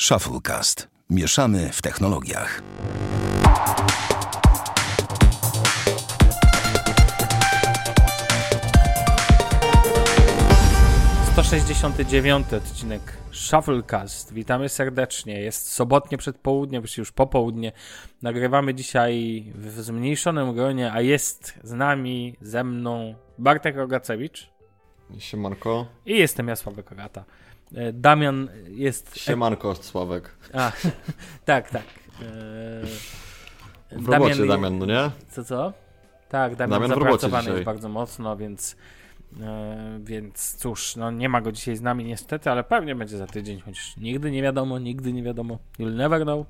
Shufflecast. Mieszamy w technologiach. To 69 odcinek Shufflecast. Witamy serdecznie. Jest sobotnie przedpołudnie, właściwie już popołudnie. Nagrywamy dzisiaj w zmniejszonym gronie, a jest z nami, ze mną Bartek Rogacewicz Siemanko. i jestem ja, Sławek Rata. E, Damian jest... Siemanko, Sławek. A, tak, tak. E, W robocie Damian, no nie? Co, co? Tak, Damian, Damian zapracowany jest bardzo mocno, więc, e, więc cóż, no nie ma go dzisiaj z nami niestety, ale pewnie będzie za tydzień, chociaż nigdy nie wiadomo, nigdy nie wiadomo. You'll never know.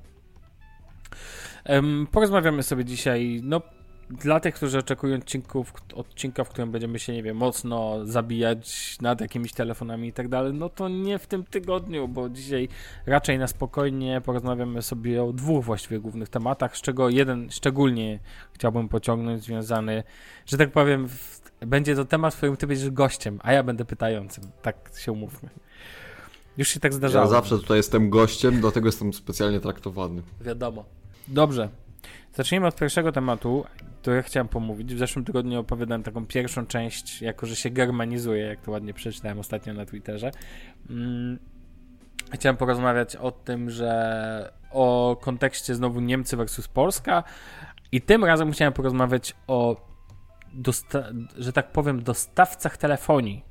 Porozmawiamy sobie dzisiaj, no dla tych, którzy oczekują odcinków, odcinka, w którym będziemy się, nie wiem, mocno zabijać nad jakimiś telefonami i tak dalej, no to nie w tym tygodniu, bo dzisiaj raczej na spokojnie porozmawiamy sobie o dwóch właściwie głównych tematach, z czego jeden szczególnie chciałbym pociągnąć, związany, że tak powiem, w, będzie to temat, w którym ty będziesz gościem, a ja będę pytającym. Tak się umówmy. Już się tak zdarzało. Ja zawsze tutaj jestem gościem, dlatego jestem specjalnie traktowany. Wiadomo. Dobrze. Zacznijmy od pierwszego tematu, który chciałem pomówić. W zeszłym tygodniu opowiadałem taką pierwszą część, jako że się germanizuje, jak to ładnie przeczytałem ostatnio na Twitterze. Mm, Chciałem porozmawiać o tym, że o kontekście znowu Niemcy versus Polska i tym razem chciałem porozmawiać o, że tak powiem, dostawcach telefonii.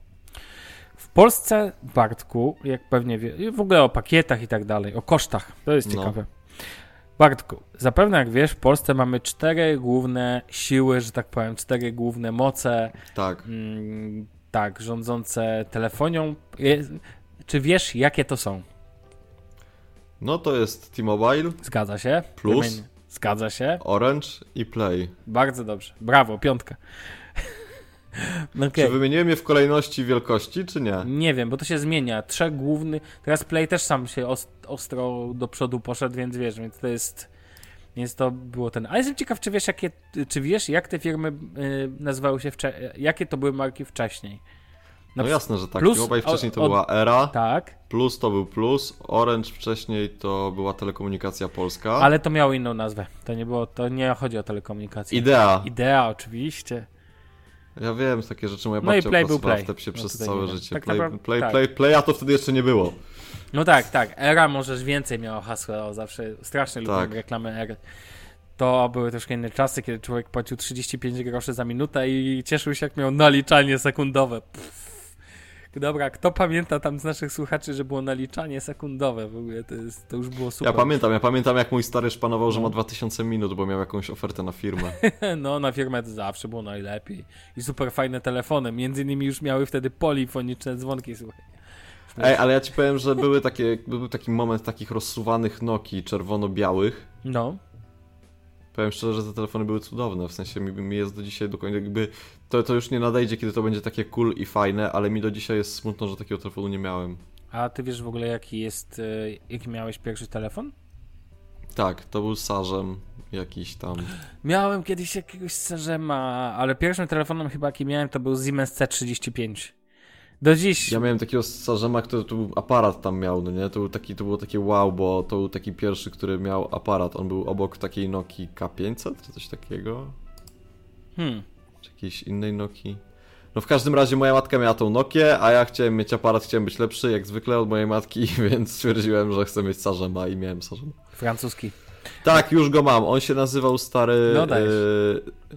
W Polsce, Bartku, jak pewnie wie, w ogóle o pakietach i tak dalej, o kosztach, to jest No. ciekawe. Bartku, zapewne jak wiesz, w Polsce mamy cztery główne siły, że tak powiem, cztery główne moce, Tak. mm, tak, rządzące telefonią. Czy wiesz, jakie to są? No to jest T-Mobile, Zgadza się? Plus? Zgadza się. Orange i Play. Bardzo dobrze. Brawo, piątka. Okej. Czy wymieniłem je w kolejności wielkości, czy nie? Nie wiem, bo to się zmienia. Trzech głównych. Teraz Play też sam się os- ostro do przodu poszedł, więc wiesz, więc to jest. Więc to było ten. Ale jestem ciekaw, czy wiesz, jakie. Czy wiesz, jak te firmy y, nazywały się wcześniej. Jakie to były marki wcześniej? Na No jasne, że tak. Plus- wcześniej to od- była Era, Tak, Plus to był Plus, Orange wcześniej to była Telekomunikacja Polska. ale to miało inną nazwę. To nie było. To nie chodzi o telekomunikację. Idea. Idea, oczywiście. Ja wiem, takie rzeczy moja No babcia Play był Play. w Tepsie No przez całe życie. Tak play, naprawdę- play, tak. play, play, a to wtedy jeszcze nie było. No tak, tak. Era możesz więcej miała hasła, zawsze strasznie Tak. lubię reklamy ery. To były troszkę inne czasy, kiedy człowiek płacił 35 groszy za minutę i cieszył się, jak miał naliczanie sekundowe. Pff. Dobra, kto pamięta tam z naszych słuchaczy, że było naliczanie sekundowe? W ogóle to, jest, to już było super. Ja pamiętam, ja pamiętam jak mój stary szpanował, że ma 2000 minut, bo miał jakąś ofertę na firmę. No, na firmę to zawsze było najlepiej. I super fajne telefony. Między innymi już miały wtedy polifoniczne dzwonki, słuchaj. Ej, ale ja ci powiem, że były takie, był taki moment takich rozsuwanych Nokii czerwono-białych. No. Powiem szczerze, że te telefony były cudowne, w sensie mi, mi jest do dzisiaj do końca jakby... To, to już nie nadejdzie, kiedy to będzie takie cool i fajne, ale mi do dzisiaj jest smutno, że takiego telefonu nie miałem. A ty wiesz w ogóle, jaki jest, y, jaki miałeś pierwszy telefon? Tak, to był Sarzem jakiś tam. Miałem kiedyś jakiegoś Sarzema, ale pierwszym telefonem chyba jaki miałem to był Siemens C35. Do dziś. Ja miałem takiego Sarzema, który tu aparat tam miał, no nie? To, był taki, to było takie wow, bo to był taki pierwszy, który miał aparat. On był obok takiej Nokii K500 czy coś takiego. Hmm. czy jakiejś innej Nokii. No w każdym razie moja matka miała tą Nokię, a ja chciałem mieć aparat, chciałem być lepszy jak zwykle od mojej matki, więc stwierdziłem, że chcę mieć Sarzema i miałem Sarzema. Francuski. Tak, już go mam. On się nazywał stary... No dajesz. e,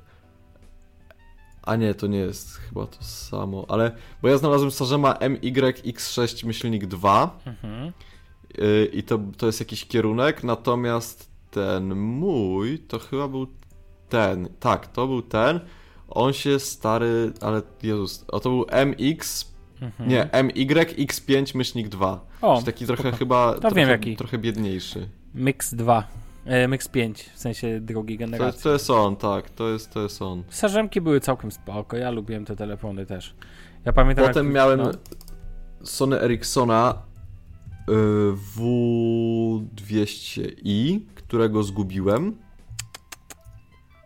A nie, to nie jest chyba to samo, ale... Bo ja znalazłem Sarzema MYX6 myślnik 2 Mhm. e, i to, to jest jakiś kierunek, natomiast ten mój to chyba był ten. Tak, to był ten. On się stary, ale Jezus, o to był MX, Mhm. nie, MYX5 myślnik 2. O, taki trochę chyba, wiem trochę, jaki. trochę biedniejszy. Mix 2. E, Mix 5, w sensie drugiej To, generacji. to jest on, tak, to jest, to jest on. Sarzemki były całkiem spoko, ja lubiłem te telefony też. Ja pamiętam Potem jak, miałem no, Sony Ericssona y, W200i, którego zgubiłem.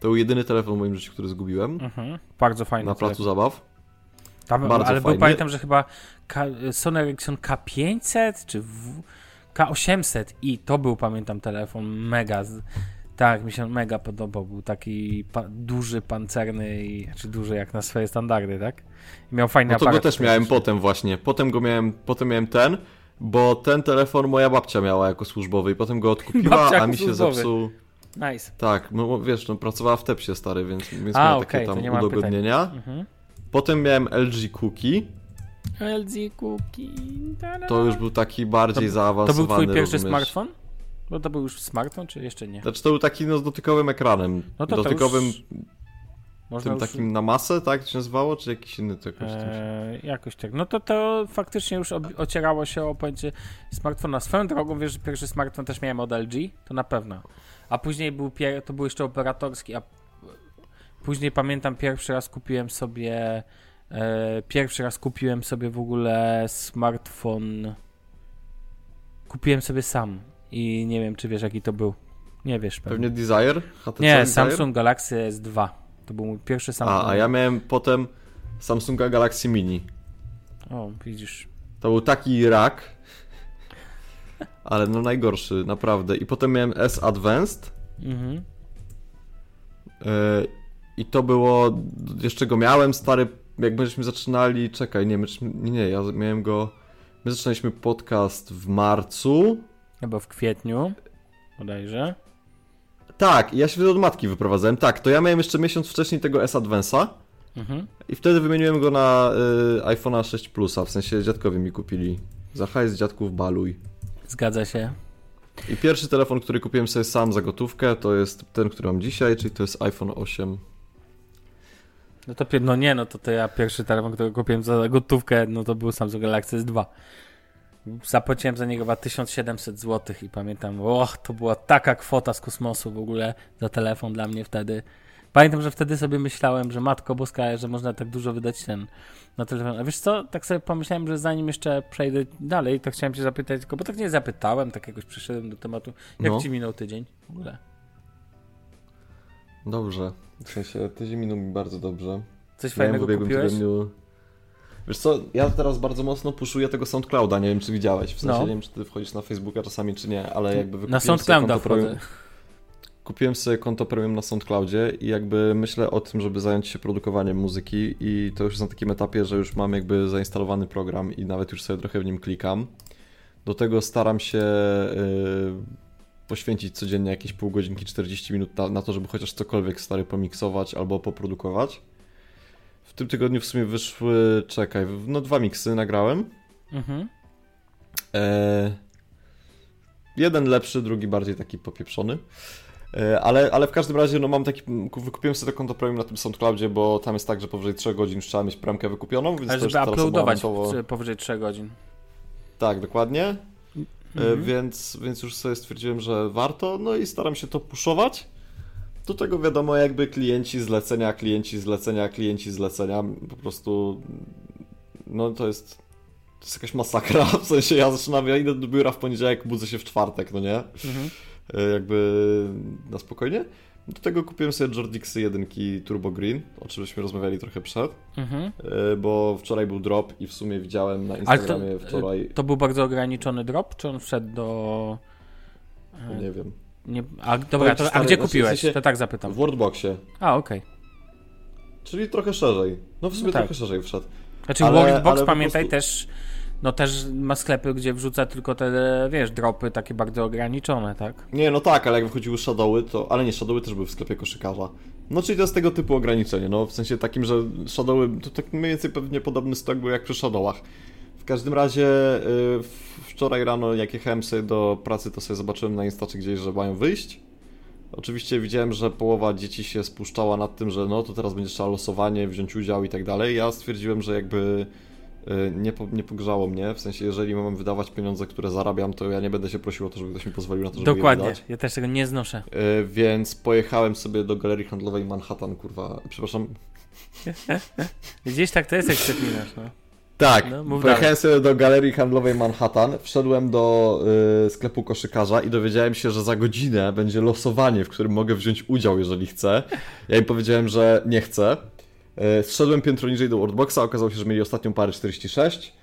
To był jedyny telefon w moim życiu, który zgubiłem. mhm, bardzo fajny Na placu telefon. zabaw. Tam, bardzo ale był, pamiętam, że chyba Sony Ericsson K500 czy w, K800 i to był, pamiętam, telefon mega. Tak, mi się mega podobał. Był taki pa duży, pancerny i znaczy duży jak na swoje standardy, tak? I miał fajny No to go aparat. też miałem potem właśnie. Potem go miałem, potem miałem ten, bo ten telefon moja babcia miała jako służbowy i potem go odkupiła, Babcia a mi się służbowy. zepsuł. Nice. Tak, no wiesz, no pracowała w Tepsie stary, więc, więc A, miała okej, takie tam udogodnienia. Mhm. Potem miałem LG Cookie, LG Cookie. to już był taki bardziej To zaawansowany, był twój pierwszy rozumiesz? smartfon? Bo to był już smartfon, czy jeszcze nie? Znaczy to był taki no z dotykowym ekranem. No to to dotykowym, już Można tym już... takim na masę, tak to się nazywało, czy jakiś inny to jakoś. Eee, jakoś tak. No to to faktycznie już ocierało się o pojęcie smartfona. Swoją drogą, wiesz, że pierwszy smartfon też miałem od LG? To na pewno. A później był pier- to był jeszcze operatorski, a później pamiętam pierwszy raz kupiłem sobie pierwszy raz kupiłem sobie w ogóle smartfon kupiłem sobie sam i nie wiem, czy wiesz jaki to był. Nie wiesz pewnie. Pewnie Desire? HTC Nie, Desire? Samsung Galaxy S2. To był mój pierwszy Samsung. A, a ja miałem potem Samsunga Galaxy Mini. O, widzisz. To był taki rak, ale no najgorszy, naprawdę. I potem miałem S Advanced Mhm. yy, i to było, jeszcze go miałem, stary, jak będziemy zaczynali, czekaj, nie, my- nie, nie, ja miałem go, my zaczynaliśmy podcast w marcu, Chyba w kwietniu, bodajże. tak, i ja się wtedy od matki wyprowadzałem, tak, to ja miałem jeszcze miesiąc wcześniej tego S Advance'a Mhm. i wtedy wymieniłem go na y, iPhone'a 6 Plusa, w sensie dziadkowie mi kupili. Za hajs dziadków baluj. Zgadza się. I pierwszy telefon, który kupiłem sobie sam za gotówkę, to jest ten, który mam dzisiaj, czyli to jest iPhone 8. No to, no nie, no to, to ja pierwszy telefon, który kupiłem za gotówkę, no to był Samsung Galaxy S2. Zapłaciłem za niego chyba 1700 zł i pamiętam, och, to była taka kwota z kosmosu w ogóle za telefon dla mnie wtedy. Pamiętam, że wtedy sobie myślałem, że matko boska, że można tak dużo wydać ten na telefon. A wiesz co, tak sobie pomyślałem, że zanim jeszcze przejdę dalej, to chciałem cię zapytać, tylko bo tak nie zapytałem, tak jakoś przyszedłem do tematu. Jak No. ci minął tydzień w ogóle? Dobrze. W sensie tydzień minął mi bardzo dobrze. Coś Miałem w fajnego kupiłeś? tygodniu... Wiesz co, ja teraz bardzo mocno puszuję tego SoundClouda, nie wiem czy widziałeś, w sensie No. nie wiem czy ty wchodzisz na Facebooka czasami czy nie, ale jakby Na SoundClouda konto premium- wchodzę. Kupiłem sobie konto premium na SoundCloudzie i jakby myślę o tym, żeby zająć się produkowaniem muzyki i to już jest na takim etapie, że już mam jakby zainstalowany program i nawet już sobie trochę w nim klikam. Do tego staram się yy, poświęcić codziennie jakieś pół godzinki, 40 minut na, na to, żeby chociaż cokolwiek stary pomiksować albo poprodukować. W tym tygodniu w sumie wyszły, czekaj, no dwa miksy nagrałem. Mhm. E, jeden lepszy, drugi bardziej taki popieprzony. E, ale, ale w każdym razie no mam taki, wykupiłem sobie to konto premium na tym SoundCloudzie, bo tam jest tak, że powyżej 3 godzin już trzeba mieć premkę wykupioną, więc Ale żeby uploadować w- powyżej 3 godzin. Tak, dokładnie. E, Mhm. więc, więc już sobie stwierdziłem, że warto, no i staram się to puszować. Do tego wiadomo, jakby klienci zlecenia, klienci zlecenia, klienci zlecenia, po prostu no to jest to jest jakaś masakra, w sensie ja zaczynam, ja idę do biura w poniedziałek, budzę się w czwartek, no nie? Mhm. E, jakby na spokojnie. Do tego kupiłem sobie Jordixy 1 Turbo Green, o czym żeśmy rozmawiali trochę przed, Mhm. e, bo wczoraj był drop i w sumie widziałem na Ale to, Instagramie wczoraj, to był bardzo ograniczony drop, czy on wszedł do... e, nie wiem, Nie, a dobra, to, a gdzie znaczy, kupiłeś? To tak zapytam. w Wordboxie, A, okej. czyli trochę szerzej. No w sumie tak. trochę szerzej wszedł. Znaczy Ale- Worldbox, ale pamiętaj, prostu- też no też ma sklepy, gdzie wrzuca tylko te, wiesz, dropy takie bardzo ograniczone, tak? Nie, no tak, ale jak wychodziły Shadowy, to... Ale nie, Shadowy też były w sklepie koszykarza. No czyli to jest tego typu ograniczenie, no w sensie takim, że Shadowy, to tak mniej więcej pewnie podobny stok był jak przy Shadowach. W każdym razie y, wczoraj rano jak jechałem sobie do pracy, to sobie zobaczyłem na Instaczy gdzieś, że mają wyjść. Oczywiście widziałem, że połowa dzieci się spuszczała nad tym, że no to teraz będzie trzeba losowanie, wziąć udział i tak dalej. Ja stwierdziłem, że jakby nie, po, nie pogrzało mnie, w sensie jeżeli mam wydawać pieniądze, które zarabiam, to ja nie będę się prosił o to, żeby ktoś mi pozwolił na to, żeby je Dokładnie, wydać. ja też tego nie znoszę. Y, Więc pojechałem sobie do galerii handlowej Manhattan, kurwa. Przepraszam. Gdzieś tak to jest, jak przeklinasz, no. Tak, No, pojechałem sobie do galerii handlowej Manhattan, wszedłem do y, sklepu koszykarza i dowiedziałem się, że za godzinę będzie losowanie, w którym mogę wziąć udział, jeżeli chcę. Ja im powiedziałem, że nie chcę. E, zszedłem piętro niżej do Worldboxa, okazało się, że mieli ostatnią parę 46.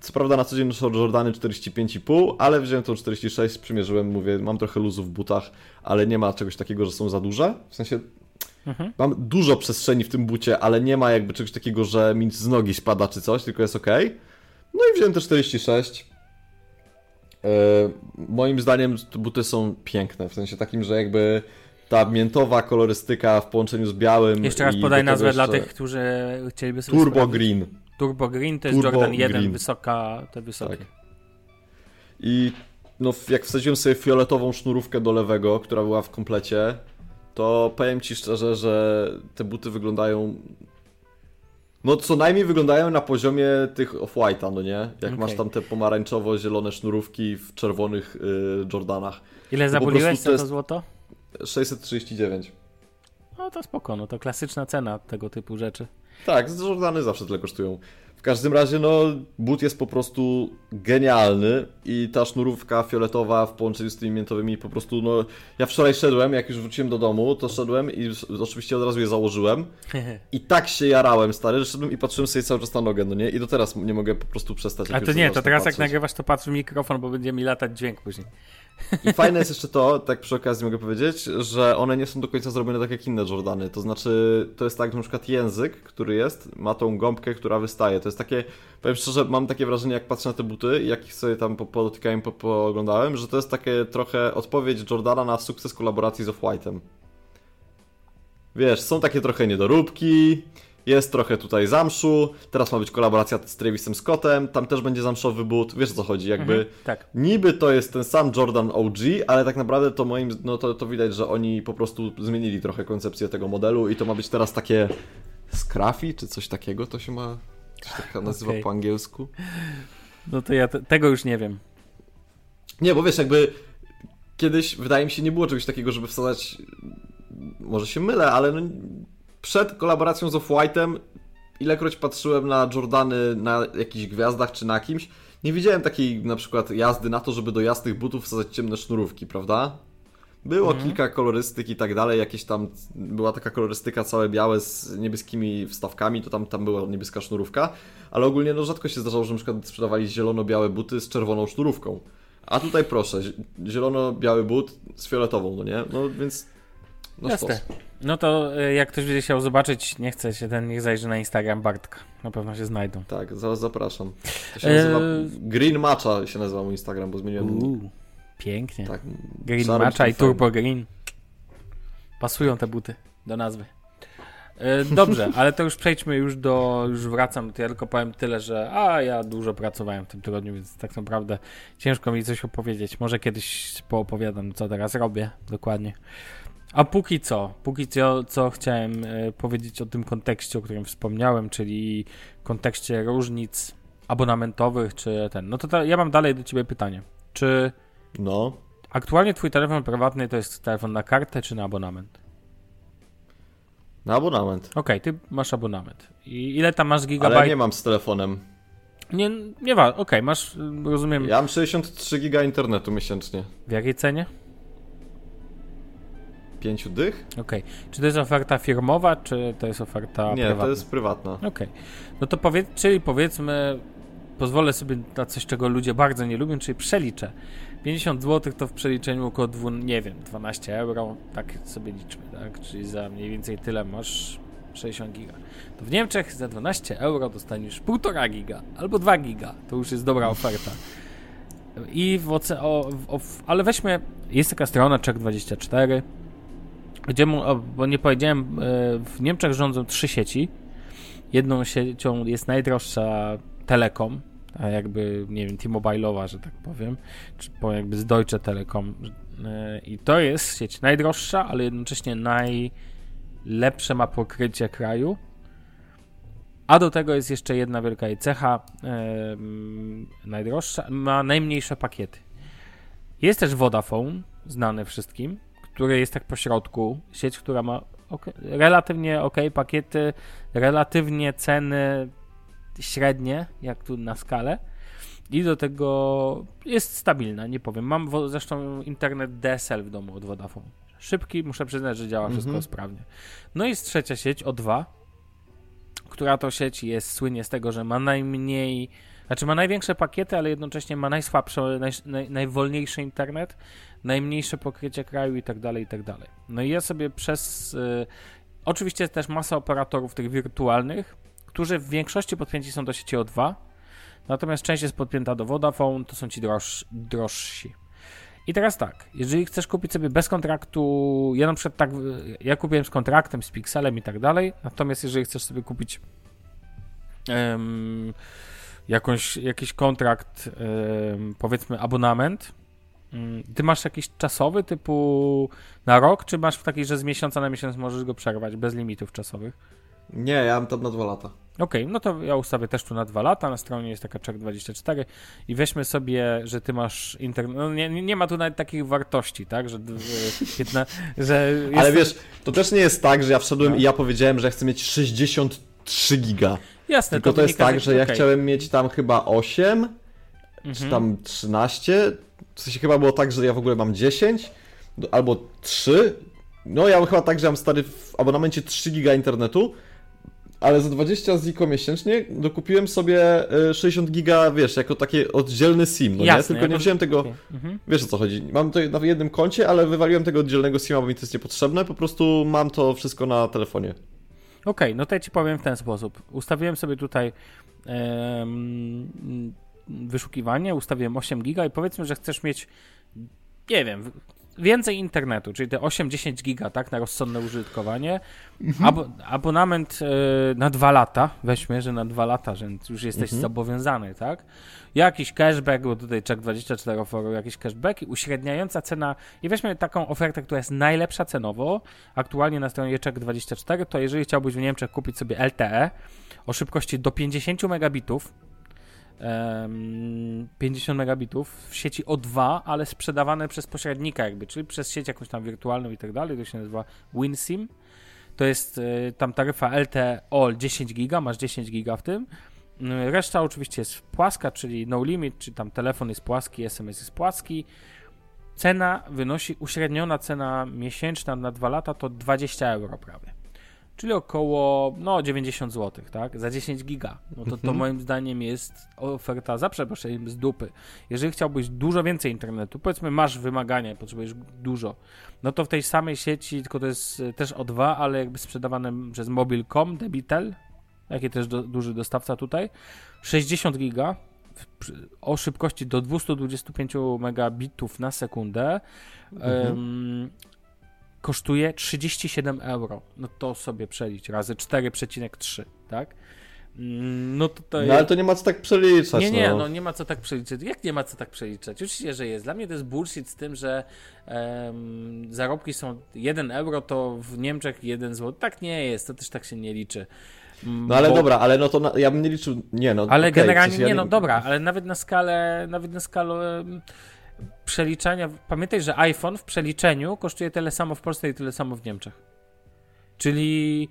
Co prawda na co dzień noszę Jordany 45,5, ale wziąłem tą 46, przymierzyłem, mówię, mam trochę luzu w butach, ale nie ma czegoś takiego, że są za duże. W sensie mhm. mam dużo przestrzeni w tym bucie, ale nie ma jakby czegoś takiego, że mi z nogi spada czy coś, tylko jest ok. No i wziąłem te 46. Yy, e, moim zdaniem buty są piękne, w sensie takim, że jakby ta miętowa kolorystyka w połączeniu z białym. Jeszcze raz podaj nazwę jeszcze... dla tych, którzy chcieliby sobie. Turbo. Green. Turbo Green to jest Turbo Jordan 1, green. wysoka, te wysokie. Tak. I no, jak wsadziłem sobie fioletową sznurówkę do lewego, która była w komplecie, to powiem ci szczerze, że te buty wyglądają. No, co najmniej wyglądają na poziomie tych off-white'a, no nie? Jak okay. masz tam te pomarańczowo-zielone sznurówki w czerwonych y, Jordanach. Ile no, zaboliłeś za to, jest... złoto? 639. No to spoko, no to klasyczna cena tego typu rzeczy. Tak, Jordany zawsze tyle kosztują. W każdym razie, no, but jest po prostu genialny i ta sznurówka fioletowa w połączeniu z tymi miętowymi po prostu, no, ja wczoraj szedłem, jak już wróciłem do domu, to szedłem i oczywiście od razu je założyłem i tak się jarałem, stary, że szedłem i patrzyłem sobie cały czas na nogę, no nie? I do teraz nie mogę po prostu przestać. A to nie, to teraz patrzeć. jak nagrywasz, to patrz w mikrofon, bo będzie mi latać dźwięk później. I fajne jest jeszcze to, tak przy okazji mogę powiedzieć, że one nie są do końca zrobione tak jak inne Jordany. To znaczy, to jest tak, że na przykład język, który jest, ma tą gąbkę, która wystaje. To jest takie, powiem szczerze, mam takie wrażenie, jak patrzę na te buty, jak ich sobie tam podotykałem, po, pooglądałem, że to jest takie trochę odpowiedź Jordana na sukces kolaboracji z Off-White'em. Wiesz, są takie trochę niedoróbki, jest trochę tutaj zamszu, teraz ma być kolaboracja z Travisem Scottem, tam też będzie zamszowy but, wiesz o co chodzi, jakby mhm, tak. niby to jest ten sam Jordan OG, ale tak naprawdę to moim, no to, to widać, że oni po prostu zmienili trochę koncepcję tego modelu i to ma być teraz takie skrafi, czy coś takiego to się ma, coś takiego nazywa okay. po angielsku. No to ja te, tego już nie wiem. Nie, bo wiesz, jakby kiedyś wydaje mi się nie było czegoś takiego, żeby wsadzać może się mylę, ale no, przed kolaboracją z Off-White'em, ilekroć patrzyłem na Jordany na jakichś gwiazdach czy na kimś, nie widziałem takiej na przykład jazdy na to, żeby do jasnych butów wsadzać ciemne sznurówki, prawda? Było mhm. kilka kolorystyk i tak dalej, jakieś tam, była taka kolorystyka całe białe z niebieskimi wstawkami, to tam, tam była niebieska sznurówka, ale ogólnie no rzadko się zdarzało, że na przykład sprzedawali zielono-białe buty z czerwoną sznurówką. A tutaj proszę, zielono-biały but z fioletową, no nie? No więc no Jasne. No to e, jak ktoś będzie chciał zobaczyć, nie chce się ten, niech zajrzy na Instagram Bartka. Na pewno się znajdą. Tak, zaraz zapraszam. To się e, nazywa Green Matcha się nazywa mój Instagram, bo zmieniłem... Uuu, pięknie. Tak, green Matcha i Turbo Green. Pasują te buty do nazwy. E, dobrze, ale to już przejdźmy już do, już wracam, to ja tylko powiem tyle, że a ja dużo pracowałem w tym tygodniu, więc tak naprawdę ciężko mi coś opowiedzieć. Może kiedyś poopowiadam, co teraz robię dokładnie. A póki co, póki co, co chciałem e, powiedzieć o tym kontekście, o którym wspomniałem, czyli kontekście różnic abonamentowych czy ten. No to ta, ja mam dalej do ciebie pytanie. Czy no. aktualnie twój telefon prywatny to jest telefon na kartę czy na abonament? Na abonament. Okej, okay, ty masz abonament. I ile tam masz gigabajtów? Ale nie mam z telefonem. Nie, nie wa, okej, okay, masz, rozumiem. Ja mam 63 giga internetu miesięcznie. W jakiej cenie? pięciu dych. Okej. Okay. Czy to jest oferta firmowa, czy to jest oferta Nie, prywatna? to jest prywatna. Okej. Okay. No to powiedz, czyli powiedzmy, pozwolę sobie na coś, czego ludzie bardzo nie lubią, czyli przeliczę. 50 zł to w przeliczeniu około, dwu, nie wiem, 12 euro, tak sobie liczmy, tak? Czyli za mniej więcej tyle masz 60 giga. To w Niemczech za 12 euro dostaniesz 1,5 giga albo 2 giga. To już jest dobra oferta. I w OCO, w, w, ale weźmy, jest taka strona Czech24, gdzie mu, bo nie powiedziałem, e, w Niemczech rządzą trzy sieci. Jedną siecią jest najdroższa Telekom, a jakby, nie wiem, T-Mobile'owa, że tak powiem, czy po jakby z Deutsche Telekom. E, I to jest sieć najdroższa, ale jednocześnie najlepsze ma pokrycie kraju. A do tego jest jeszcze jedna wielka jej cecha, e, najdroższa, ma najmniejsze pakiety. Jest też Vodafone, znany wszystkim, który jest tak po środku, sieć, która ma relatywnie ok pakiety, relatywnie ceny średnie, jak tu na skalę. I do tego jest stabilna, nie powiem. Mam zresztą internet DSL w domu od Vodafone. Szybki, muszę przyznać, że działa wszystko mhm. sprawnie. No i jest trzecia sieć O2, która to sieć jest słynie z tego, że ma najmniej znaczy ma największe pakiety, ale jednocześnie ma najsłabszy, naj, naj, najwolniejszy internet, najmniejsze pokrycie kraju i tak dalej, i tak dalej. No i ja sobie przez... Y, oczywiście też masa operatorów tych wirtualnych, którzy w większości podpięci są do sieci O2, natomiast część jest podpięta do Vodafone, to są ci droż, drożsi. I teraz tak, jeżeli chcesz kupić sobie bez kontraktu, ja na przykład tak, ja kupiłem z kontraktem, z Pixelem i tak dalej, natomiast jeżeli chcesz sobie kupić jakąś, jakiś kontrakt, powiedzmy abonament, um, ty masz jakiś czasowy typu na rok, czy masz taki, że z miesiąca na miesiąc możesz go przerwać bez limitów czasowych? Nie, ja mam tam na dwa lata. Okej, okay, no to ja ustawię też tu na dwa lata, na stronie jest taka check24 i weźmy sobie, że ty masz internet, no nie, nie ma tu nawet takich wartości, tak, że, jedna, że Ale wiesz, to też nie jest tak, że ja wszedłem no. i ja powiedziałem, że chcę mieć 63 giga. Jasne, Tylko to, to jest tak, że ja okay. chciałem mieć tam chyba 8, mhm. czy tam 13, w sensie chyba było tak, że ja w ogóle mam 10, albo 3, no ja chyba tak, że mam stary w abonamencie 3 giga internetu, ale za 20 ziko miesięcznie dokupiłem sobie 60 e, giga, wiesz, jako taki oddzielny SIM, no Jasne, nie? Tylko ja nie wziąłem tego, mhm. wiesz o co chodzi, mam to na jednym koncie, ale wywaliłem tego oddzielnego SIMa, bo mi to jest niepotrzebne, po prostu mam to wszystko na telefonie. Okej, okay, no to ja ci powiem w ten sposób. Ustawiłem sobie tutaj um, wyszukiwanie, ustawiłem 8 giga i powiedzmy, że chcesz mieć, nie wiem, więcej internetu, czyli te 8-10 giga, tak, na rozsądne użytkowanie. Mhm. Ab abonament y, na dwa lata, weźmy, że na dwa lata, że już jesteś mhm. zobowiązany, tak. Jakiś cashback, bo tutaj Check24 oferuje jakiś cashback i uśredniająca cena, i weźmy taką ofertę, która jest najlepsza cenowo, aktualnie na stronie Check24, to jeżeli chciałbyś w Niemczech kupić sobie LTE o szybkości do 50 megabitów, 50 megabitów w sieci O2, ale sprzedawane przez pośrednika jakby, czyli przez sieć jakąś tam wirtualną i tak dalej, to się nazywa WinSim. To jest y, tam taryfa All 10 giga, masz 10 giga w tym. Y, reszta oczywiście jest płaska, czyli no limit, czy tam telefon jest płaski, SMS jest płaski. Cena wynosi, uśredniona cena miesięczna na 2 lata to 20 euro prawie czyli około no 90 zł, tak? Za 10 giga. No to, to mhm. moim zdaniem jest oferta za przeproszeniem z dupy. Jeżeli chciałbyś dużo więcej internetu, powiedzmy masz wymagania, potrzebujesz dużo, no to w tej samej sieci, tylko to jest e, też O2, ale jakby sprzedawane przez Mobilcom, Debitel, jaki też do, duży dostawca tutaj, 60 giga o szybkości do 225 megabitów na sekundę. Mhm. Um, kosztuje 37 euro. No to sobie przelicz razy 4,3, tak? Mm, no, to, to no ale to nie ma co tak przeliczać. Nie, nie, no. no nie ma co tak przeliczać. Jak nie ma co tak przeliczać? Oczywiście, że jest. Dla mnie to jest bullshit z tym, że um, zarobki są 1 euro, to w Niemczech 1 zł. Tak nie jest, to też tak się nie liczy. Mm, no ale bo... dobra, ale no to na, ja bym nie liczył, nie no. Ale okay, generalnie, nie, no dobra, ale nawet na skalę, nawet na skalę przeliczania. Pamiętaj, że iPhone w przeliczeniu kosztuje tyle samo w Polsce i tyle samo w Niemczech. Czyli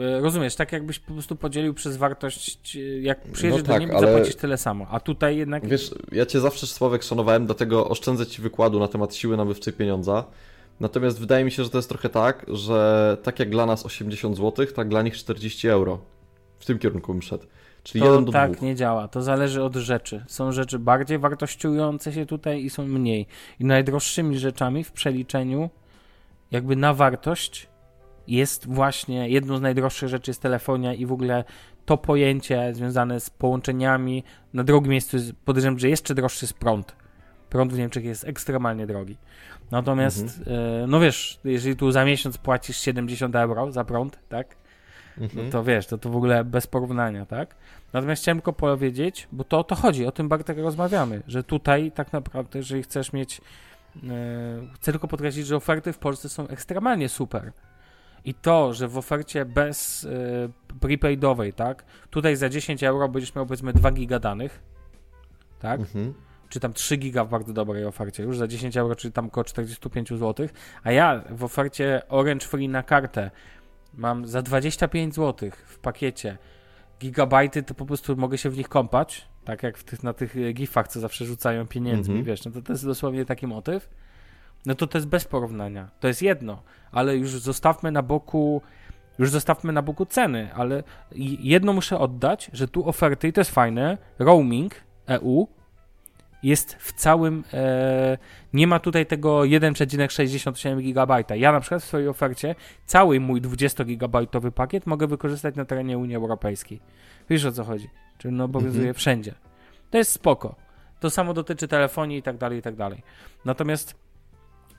e, rozumiesz, tak jakbyś po prostu podzielił przez wartość, e, jak przyjedziesz no tak, do Niemiec, ale... zapłacisz tyle samo, a tutaj jednak... Wiesz, ja cię zawsze Sławek szanowałem, dlatego oszczędzę ci wykładu na temat siły nabywczej pieniądza. Natomiast wydaje mi się, że to jest trochę tak, że tak jak dla nas 80 zł, tak dla nich 40 euro. W tym kierunku bym szedł. Czyli to jeden do tak dwóch. nie działa. To zależy od rzeczy. Są rzeczy bardziej wartościujące się tutaj i są mniej. I najdroższymi rzeczami w przeliczeniu, jakby na wartość, jest właśnie jedną z najdroższych rzeczy jest telefonia i w ogóle to pojęcie związane z połączeniami. Na drugim miejscu podejrzewam, że jeszcze droższy jest prąd. Prąd w Niemczech jest ekstremalnie drogi. Natomiast, mhm. e, no wiesz, jeżeli tu za miesiąc płacisz 70 euro za prąd, tak? Mhm. No to wiesz, to, to w ogóle bez porównania, tak? Natomiast chciałem tylko powiedzieć, bo to o to chodzi, o tym Bartek rozmawiamy, że tutaj tak naprawdę, jeżeli chcesz mieć, yy, chcę tylko podkreślić, że oferty w Polsce są ekstremalnie super. I to, że w ofercie bez yy, prepaidowej, tak, tutaj za 10 euro będziesz miał powiedzmy 2 giga danych, tak? Mhm czy tam 3 giga w bardzo dobrej ofercie, już za 10 euro, czyli tam około 45 zł, a ja w ofercie Orange Free na kartę mam za 25 zł w pakiecie gigabajty, to po prostu mogę się w nich kąpać, tak jak w tych, na tych e, gifach, co zawsze rzucają pieniędzmi, mm -hmm. wiesz, no to to jest dosłownie taki motyw. No to to jest bez porównania. To jest jedno, ale już zostawmy na boku Już zostawmy na boku ceny, ale jedno muszę oddać, że tu oferty, i to jest fajne, roaming EU jest w całym, e, nie ma tutaj tego 1,67 GB. Ja na przykład w swojej ofercie cały mój 20-gigabajtowy pakiet mogę wykorzystać na terenie Unii Europejskiej. Wiesz o co chodzi? Czyli no obowiązuje mhm. wszędzie. To jest spoko. To samo dotyczy telefonii i tak dalej, i tak dalej. Natomiast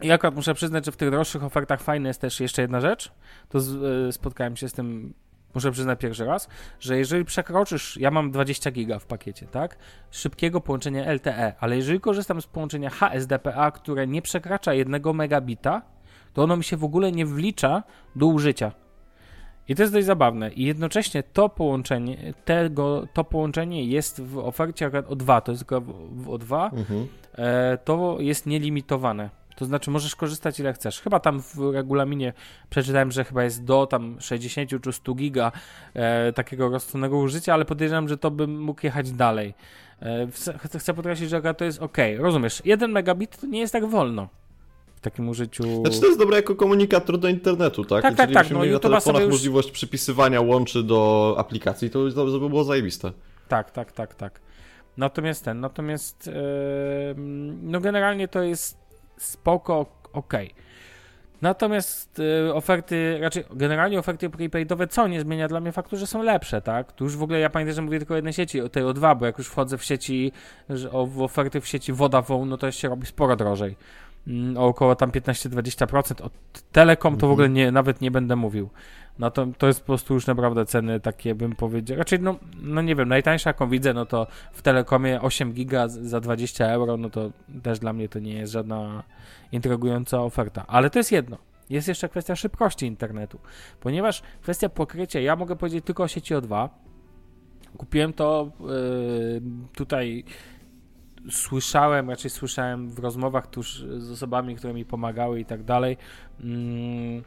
ja akurat muszę przyznać, że w tych droższych ofertach fajna jest też jeszcze jedna rzecz. To z, y, spotkałem się z tym, muszę przyznać pierwszy raz, że jeżeli przekroczysz, ja mam 20 giga w pakiecie, tak? Szybkiego połączenia LTE, ale jeżeli korzystam z połączenia HSDPA, które nie przekracza 1 megabita, to ono mi się w ogóle nie wlicza do użycia. I to jest dość zabawne. I jednocześnie to połączenie, tego, to połączenie jest w ofercie akurat O2, to jest tylko w O2, mhm. e, to jest nielimitowane. To znaczy możesz korzystać ile chcesz. Chyba tam w regulaminie przeczytałem, że chyba jest do tam 60 czy 100 giga e, takiego rozsądnego użycia, ale podejrzewam, że to bym mógł jechać dalej. E, chcę, chcę podkreślić, że to jest ok. Rozumiesz, 1 megabit to nie jest tak wolno w takim użyciu. Znaczy to jest dobre jako komunikator do internetu, tak? Tak, tak, tak. No, mieli na telefonach już... możliwość przypisywania łączy do aplikacji, to, to by było zajebiste. Tak, tak, tak, tak. Natomiast ten, natomiast yy, no generalnie to jest spoko, ok. Natomiast y, oferty, raczej generalnie oferty prepaidowe co nie zmienia dla mnie faktu, że są lepsze, tak? Tu już w ogóle ja pamiętam, że mówię tylko o jednej sieci, o tej o dwa, bo jak już wchodzę w sieci, że o, w oferty w sieci Vodafone, no to się robi sporo drożej. Mm, o około tam 15-20%. O Telekom to mhm. w ogóle nie, nawet nie będę mówił. No to, to jest po prostu już naprawdę ceny takie, bym powiedział. Raczej, no, no nie wiem, najtańsza jaką widzę, no to w Telekomie 8 giga za 20 euro, no to też dla mnie to nie jest żadna intrygująca oferta. Ale to jest jedno. Jest jeszcze kwestia szybkości internetu, ponieważ kwestia pokrycia, ja mogę powiedzieć tylko o sieci O2. Kupiłem to yy, tutaj słyszałem, raczej słyszałem w rozmowach tuż z osobami, które mi pomagały i tak dalej. Mm,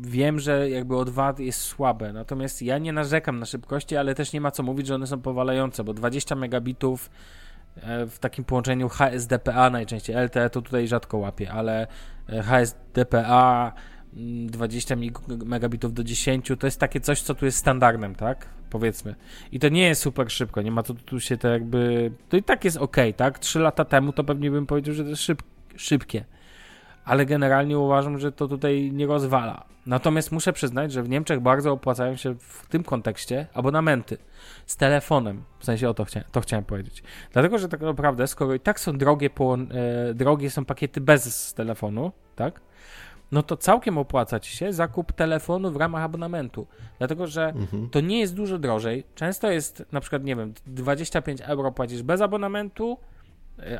wiem, że jakby O2 jest słabe, natomiast ja nie narzekam na szybkości, ale też nie ma co mówić, że one są powalające, bo 20 megabitów e, w takim połączeniu HSDPA najczęściej, LTE to tutaj rzadko łapie, ale e, HSDPA 20 mm, megabitów do 10 to jest takie coś, co tu jest standardem, tak? Powiedzmy. I to nie jest super szybko, nie ma to tu się to jakby. To i tak jest ok, tak? 3 lata temu to pewnie bym powiedział, że to jest szyb... szybkie. Ale generalnie uważam, że to tutaj nie rozwala. Natomiast muszę przyznać, że w Niemczech bardzo opłacają się w tym kontekście abonamenty z telefonem. W sensie o to, chcia, to chciałem powiedzieć. Dlatego, że tak naprawdę, skoro i tak są drogie, e, drogie są pakiety bez telefonu, tak? no to całkiem opłaca ci się zakup telefonu w ramach abonamentu. Dlatego, że mhm. to nie jest dużo drożej. Często jest na przykład, nie wiem, 25 euro płacisz bez abonamentu,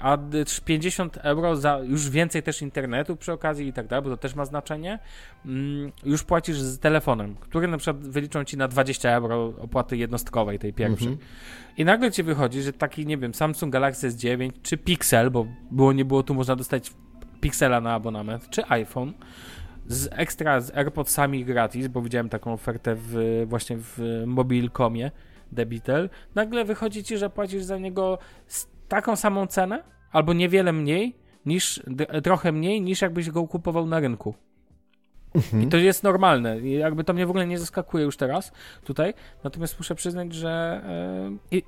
a 50 euro za już więcej też internetu przy okazji i tak dalej, bo to też ma znaczenie. Mm, już płacisz z telefonem, który na przykład wyliczą ci na 20 euro opłaty jednostkowej, tej pierwszej. Mhm. I nagle ci wychodzi, że taki, nie wiem, Samsung Galaxy S9 czy Pixel, bo było nie było tu można dostać Pixela na abonament, czy iPhone z ekstra z AirPodsami gratis, bo widziałem taką ofertę w, właśnie w Mobilcomie Debitel, nagle wychodzi ci, że płacisz za niego taką samą cenę, albo niewiele mniej, niż trochę mniej, niż jakbyś go kupował na rynku. Mhm. I to jest normalne. I jakby to mnie w ogóle nie zaskakuje już teraz tutaj. Natomiast muszę przyznać, że yy,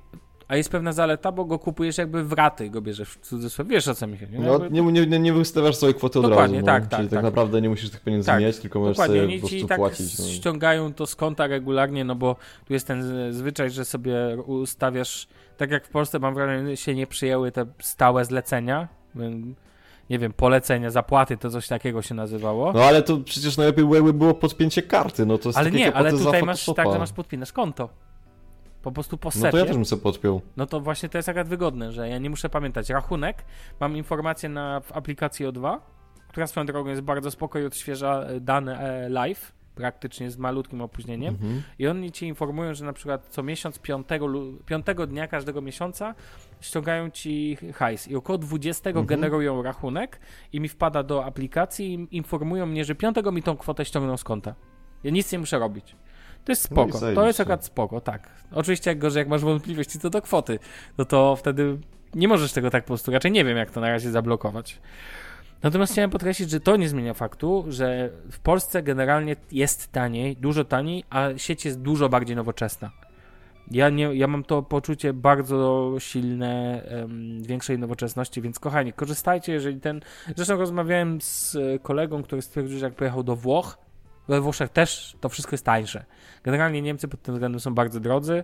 a jest pewna zaleta, bo go kupujesz jakby w raty, go bierzesz w cudzysłowie. Wiesz o co mi chodzi? No, nie, nie, nie wystawiasz swojej kwoty od Dokładnie, razu. tak, no. tak. Czyli tak, tak, naprawdę nie musisz tych pieniędzy tak, mieć, tylko możesz dokładnie. sobie Oni po prostu tak płacić. No. ściągają to z konta regularnie, no bo tu jest ten zwyczaj, że sobie ustawiasz, tak jak w Polsce mam wrażenie, się nie przyjęły te stałe zlecenia, nie wiem, polecenia, zapłaty, to coś takiego się nazywało. No ale to przecież najlepiej było podpięcie karty, no to jest Ale nie, ale tutaj masz tak, że masz podpinasz konto. Po prostu po No to ja też bym sobie podpiął. No to właśnie to jest akurat wygodne, że ja nie muszę pamiętać. Rachunek, mam informację na, w aplikacji O2, która swoją drogą jest bardzo spoko i odświeża e, dane e, live, praktycznie z malutkim opóźnieniem. Mhm. I oni ci informują, że na przykład co miesiąc, piątego, piątego dnia każdego miesiąca ściągają ci hajs i około 20 mhm. generują rachunek i mi wpada do aplikacji i informują mnie, że piątego mi tą kwotę ściągną z konta. Ja nic nie muszę robić. To jest no spoko. No to jest akurat spoko, tak. Oczywiście, jak gorzej, jak masz wątpliwości co do kwoty, no to wtedy nie możesz tego tak po prostu, raczej nie wiem, jak to na razie zablokować. Natomiast chciałem podkreślić, że to nie zmienia faktu, że w Polsce generalnie jest taniej, dużo taniej, a sieć jest dużo bardziej nowoczesna. Ja, nie, ja mam to poczucie bardzo silne um, większej nowoczesności, więc kochani, korzystajcie, jeżeli ten... Zresztą rozmawiałem z kolegą, który stwierdził, że jak pojechał do Włoch, we Włoszech też to wszystko jest tańsze. Generalnie Niemcy pod tym względem są bardzo drodzy.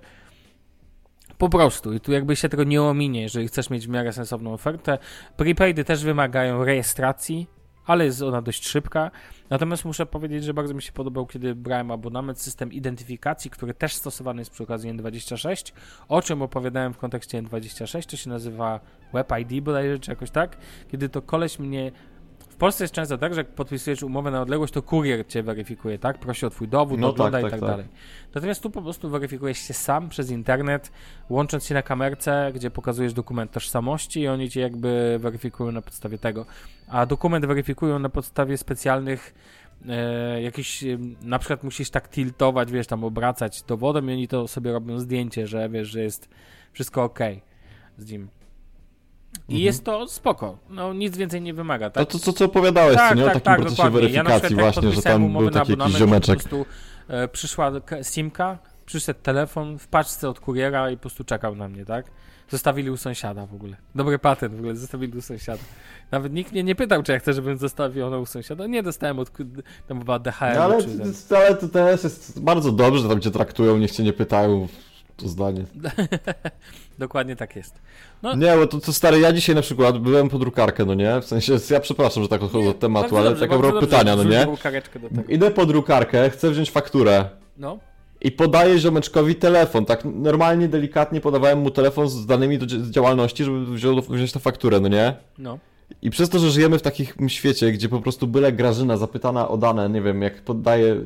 Po prostu. I tu jakby się tego nie ominie, jeżeli chcesz mieć w miarę sensowną ofertę. Prepaidy też wymagają rejestracji, ale jest ona dość szybka. Natomiast muszę powiedzieć, że bardzo mi się podobał, kiedy brałem abonament, system identyfikacji, który też stosowany jest przy okazji N26, o czym opowiadałem w kontekście N26, to się nazywa Web ID bodajże, czy jakoś tak, kiedy to koleś mnie w Polsce jest często tak, że jak podpisujesz umowę na odległość, to kurier cię weryfikuje, tak? Prosi o twój dowód, no ogląda tak, i tak, tak, dalej. Natomiast tu po prostu weryfikujesz się sam przez internet, łącząc się na kamerce, gdzie pokazujesz dokument tożsamości i oni cię jakby weryfikują na podstawie tego. A dokument weryfikują na podstawie specjalnych e, jakiś, e, na przykład musisz tak tiltować, wiesz, tam obracać dowodem i oni to sobie robią zdjęcie, że wiesz, że jest wszystko ok z nim. I mhm. jest to spoko. No nic więcej nie wymaga, tak? No to co, co opowiadałeś, tak, co nie? Tak, o takim tak, procesie dokładnie. weryfikacji ja właśnie, że tam był taki jakiś ziomeczek. Po prostu e, przyszła simka, przyszedł telefon w paczce od kuriera i po prostu czekał na mnie, tak? Zostawili u sąsiada w ogóle. Dobry patent w ogóle, zostawili u sąsiada. Nawet nikt mnie nie pytał, czy ja chcę, żebym zostawił ono u sąsiada. Nie, dostałem od tam chyba DHL. No, ale, czy ale to też jest bardzo dobrze, że tam cię traktują, niech cię nie pytają to zdanie. Dokładnie tak jest. No. Nie, bo to, to stary, ja dzisiaj na przykład byłem po drukarkę, no nie? W sensie, ja przepraszam, że tak odchodzę od tematu, ale taka tak pytania, no nie? Idę po drukarkę, chcę wziąć fakturę. No. I podaję ziomeczkowi telefon, tak normalnie, delikatnie podawałem mu telefon z danymi do działalności, żeby wziął, wziąć tę fakturę, no nie? No. I przez to, że żyjemy w takim świecie, gdzie po prostu byle Grażyna zapytana o dane, nie wiem, jak poddaje Y,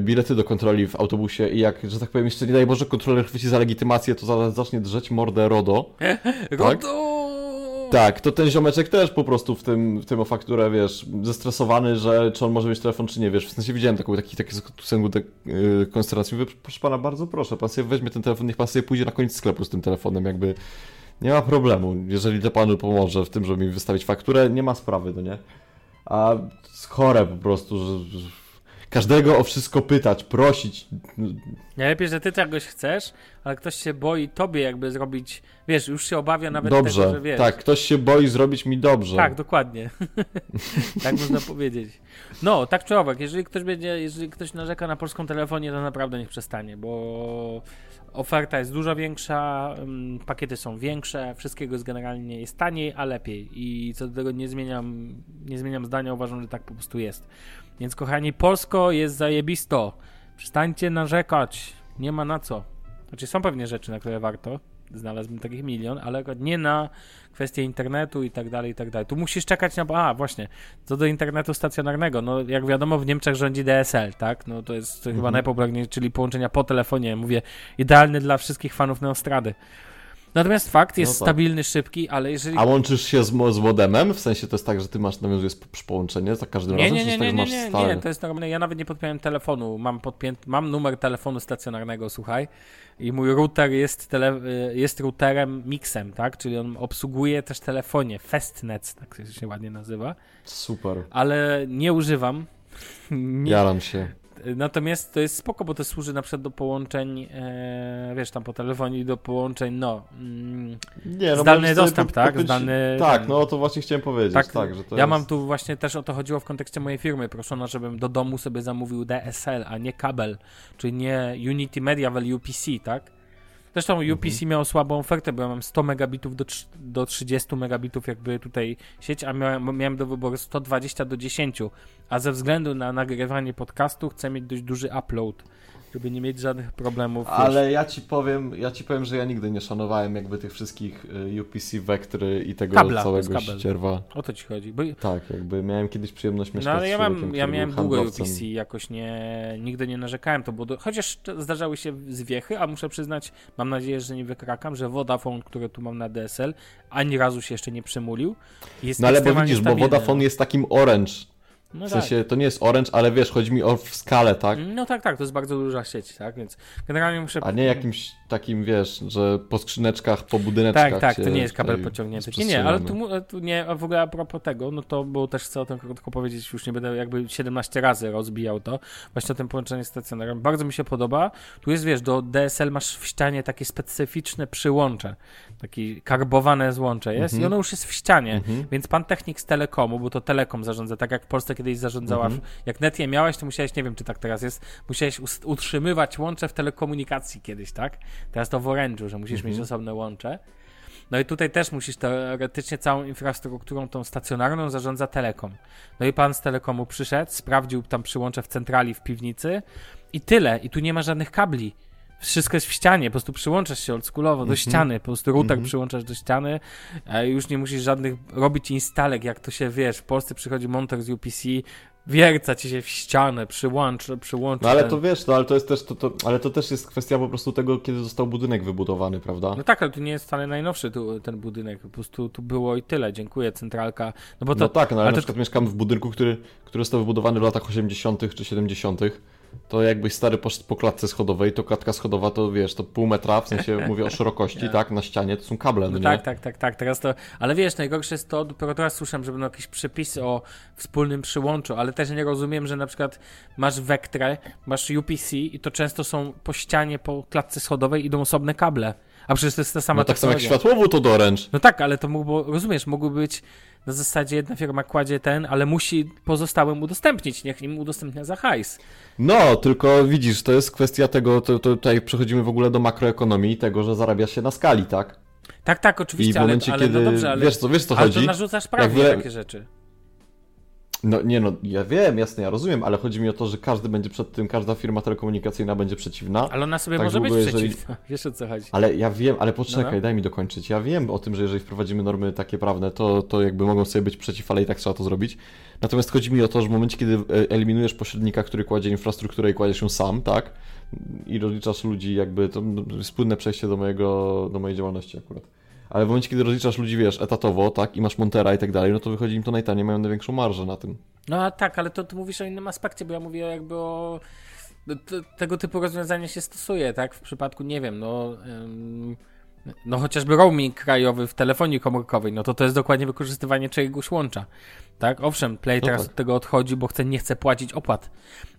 bilety do kontroli w autobusie i jak, że tak powiem, jeszcze nie daj Boże, kontroler chwyci za legitymację, to zacznie drzeć mordę RODO. RODO! Tak? Tak, to ten ziomeczek też po prostu w tym, w tym o fakturę, wiesz, zestresowany, że czy on może mieć telefon, czy nie, wiesz, w sensie widziałem taką, taki, taki sęgu de, yy, konsternacji, mówię, proszę pana, bardzo proszę, pan sobie weźmie ten telefon, niech pan sobie pójdzie na koniec sklepu z tym telefonem, jakby nie ma problemu, jeżeli to panu pomoże w tym, żeby mi wystawić fakturę, nie ma sprawy, no nie? A chore po prostu, że każdego o wszystko pytać, prosić. Najlepiej, że ty czegoś chcesz, ale ktoś się boi tobie jakby zrobić, wiesz, już się obawia nawet dobrze, tego, że wiesz. tak, ktoś się boi zrobić mi dobrze. Tak, dokładnie. tak można powiedzieć. No, tak czy owak, jeżeli ktoś będzie, jeżeli ktoś narzeka na polską telefonie, to naprawdę niech przestanie, bo oferta jest dużo większa, mm, pakiety są większe, wszystkiego jest generalnie jest taniej, a lepiej i co do tego nie zmieniam, nie zmieniam zdania, uważam, że tak po prostu jest. Więc kochani, Polsko jest zajebisto. Przestańcie narzekać. Nie ma na co. Znaczy są pewnie rzeczy, na które warto. Znalazłbym takich milion, ale nie na kwestie internetu i tak dalej, i tak dalej. Tu musisz czekać na... A, właśnie. Co do internetu stacjonarnego. No, jak wiadomo, w Niemczech rządzi DSL, tak? No, to jest mhm. chyba najpopularniejsze, czyli połączenia po telefonie. Mówię, idealny dla wszystkich fanów Neostrady. Natomiast fakt jest no tak. stabilny, szybki, ale jeżeli... A łączysz się z, z modemem? W sensie to jest tak, że ty masz, nawiązujesz połączenie za każdym nie, razem? Nie, nie, nie, tak, nie, nie, nie, to jest normalne. Ja nawet nie podpiąłem telefonu. Mam, podpięty, mam numer telefonu stacjonarnego, słuchaj. I mój router jest, tele, jest routerem mixem, tak? Czyli on obsługuje też telefonie. Festnet, tak się ładnie nazywa. Super. Ale nie używam. Nie, Jaram się. Natomiast to jest spoko, bo to służy na przykład do połączeń, e, wiesz, tam po telefonie do połączeń, no, mm, nie, no zdalny dostęp, tak? Zdalny, tak, no to właśnie chciałem powiedzieć, tak, tak że to Ja jest... mam tu właśnie też o to chodziło w kontekście mojej firmy, proszono, żebym do domu sobie zamówił DSL, a nie kabel, czyli nie Unity Media, ale UPC, tak? Zresztą UPC mhm. miał słabą ofertę, bo ja mam 100 megabitów do, do 30 megabitów jakby tutaj sieć, a miałem, miałem do wyboru 120 do 10, a ze względu na nagrywanie podcastu chcę mieć dość duży upload żeby nie mieć żadnych problemów. Ale ja ci powiem, ja ci powiem, że ja nigdy nie szanowałem jakby tych wszystkich y, UPC Vectry i tego Kabla, całego ścierwa. O to ci chodzi. Bo... Tak, jakby miałem kiedyś przyjemność mieszkać No ale ja, mam, ja miałem długo UPC, jakoś nie, nigdy nie narzekałem to, bo do... chociaż zdarzały się zwiechy, a muszę przyznać, mam nadzieję, że nie wykrakam, że Vodafone, który tu mam na DSL, ani razu się jeszcze nie przemulił. no ale bo widzisz, bo Vodafone jest takim orange No w tak. sensie to nie jest Orange, ale wiesz, chodzi mi o w skalę, tak? No tak, tak, to jest bardzo duża sieć, tak, więc generalnie muszę... A nie jakimś takim, wiesz, że po skrzyneczkach, po budyneczkach Tak, tak, to nie jest kabel pociągnięty. Nie, nie, ale tu, tu nie, a w ogóle a propos tego, no to bo też chcę o tym krótko powiedzieć, już nie będę jakby 17 razy rozbijał to, właśnie o tym połączeniu stacjonarem. Bardzo mi się podoba. Tu jest, wiesz, do DSL masz w ścianie takie specyficzne przyłącze, takie karbowane złącze jest Mhm. i ono już jest w ścianie, Mhm. więc pan technik z Telekomu, bo to Telekom zarządza, tak jak w Polsce kiedyś zarządzała, Mhm. jak net je miałeś, to musiałeś, nie wiem czy tak teraz jest, musiałeś utrzymywać łącze w telekomunikacji kiedyś, tak? Teraz to w Orange'u, że musisz Mhm. mieć osobne łącze. No i tutaj też musisz teoretycznie całą infrastrukturą tą stacjonarną zarządza Telekom. No i pan z Telekomu przyszedł, sprawdził tam przyłącze w centrali w piwnicy i tyle. I tu nie ma żadnych kabli. Wszystko jest w ścianie, po prostu przyłączasz się oldschoolowo do Mhm. ściany, po prostu router Mhm. przyłączasz do ściany, a już nie musisz żadnych robić instalek, jak to się wiesz. W Polsce przychodzi monter z UPC, wierca ci się w ścianę, przyłącz, przyłącz. No ale ten- to wiesz, no ale to jest też, to, to, ale to też jest kwestia po prostu tego, kiedy został budynek wybudowany, prawda? No tak, ale tu nie jest wcale najnowszy tu, ten budynek, po prostu tu było i tyle, dziękuję, centralka. No bo to, No tak, no ale, ale na to- przykład mieszkam w budynku, który, który został wybudowany w latach 80. czy 70. To jakbyś stary poszedł po klatce schodowej, to klatka schodowa to wiesz, to pół metra, w sensie mówię o szerokości, tak, na ścianie, to są kable, no, No nie? tak, tak, tak, tak. Teraz to. Ale wiesz, najgorsze jest to, dopiero teraz słyszałem, że będą jakieś przepisy o wspólnym przyłączu, ale też nie rozumiem, że na przykład masz Vectre, masz UPC i to często są po ścianie, po klatce schodowej idą osobne kable. A przecież to jest ta sama No tak samo jak światłowód od Orange. No tak, ale to mógł, rozumiesz, mógłby być na zasadzie jedna firma kładzie ten, ale musi pozostałym udostępnić, niech im udostępnia za hajs. No, tylko widzisz, to jest kwestia tego, to, to tutaj przechodzimy w ogóle do makroekonomii, tego, że zarabia się na skali, tak? Tak, tak, I oczywiście, w momencie, ale, ale kiedy, no dobrze, ale, wiesz co, wiesz co ale chodzi? to narzucasz prawie takie rzeczy. No nie no, ja wiem, jasne, ja rozumiem, ale chodzi mi o to, że każdy będzie przed tym, każda firma telekomunikacyjna będzie przeciwna. Ale ona sobie Tak może być długo, jeżeli- przeciwna. Wiesz o co chodzi. Ale ja wiem, ale poczekaj, No, no. daj mi dokończyć. Ja wiem o tym, że jeżeli wprowadzimy normy takie prawne, to, to jakby mogą sobie być przeciw, ale i tak trzeba to zrobić. Natomiast chodzi mi o to, że w momencie, kiedy e, eliminujesz pośrednika, który kładzie infrastrukturę i kładziesz ją sam, tak? I rozliczasz ludzi jakby, to jest płynne przejście do mojego, do mojej działalności akurat. Ale w momencie, kiedy rozliczasz ludzi, wiesz, etatowo, tak, i masz montera i tak dalej, no to wychodzi im to najtaniej, mają największą marżę na tym. No a tak, ale to ty mówisz o innym aspekcie, bo ja mówię jakby o. no, tego typu rozwiązania się stosuje, tak? W przypadku, nie wiem, no. ym, no chociażby roaming krajowy w telefonii komórkowej, no to to jest dokładnie wykorzystywanie czegoś łącza. Tak, owszem, Play No teraz tak. od tego odchodzi, bo chce, nie chce płacić opłat,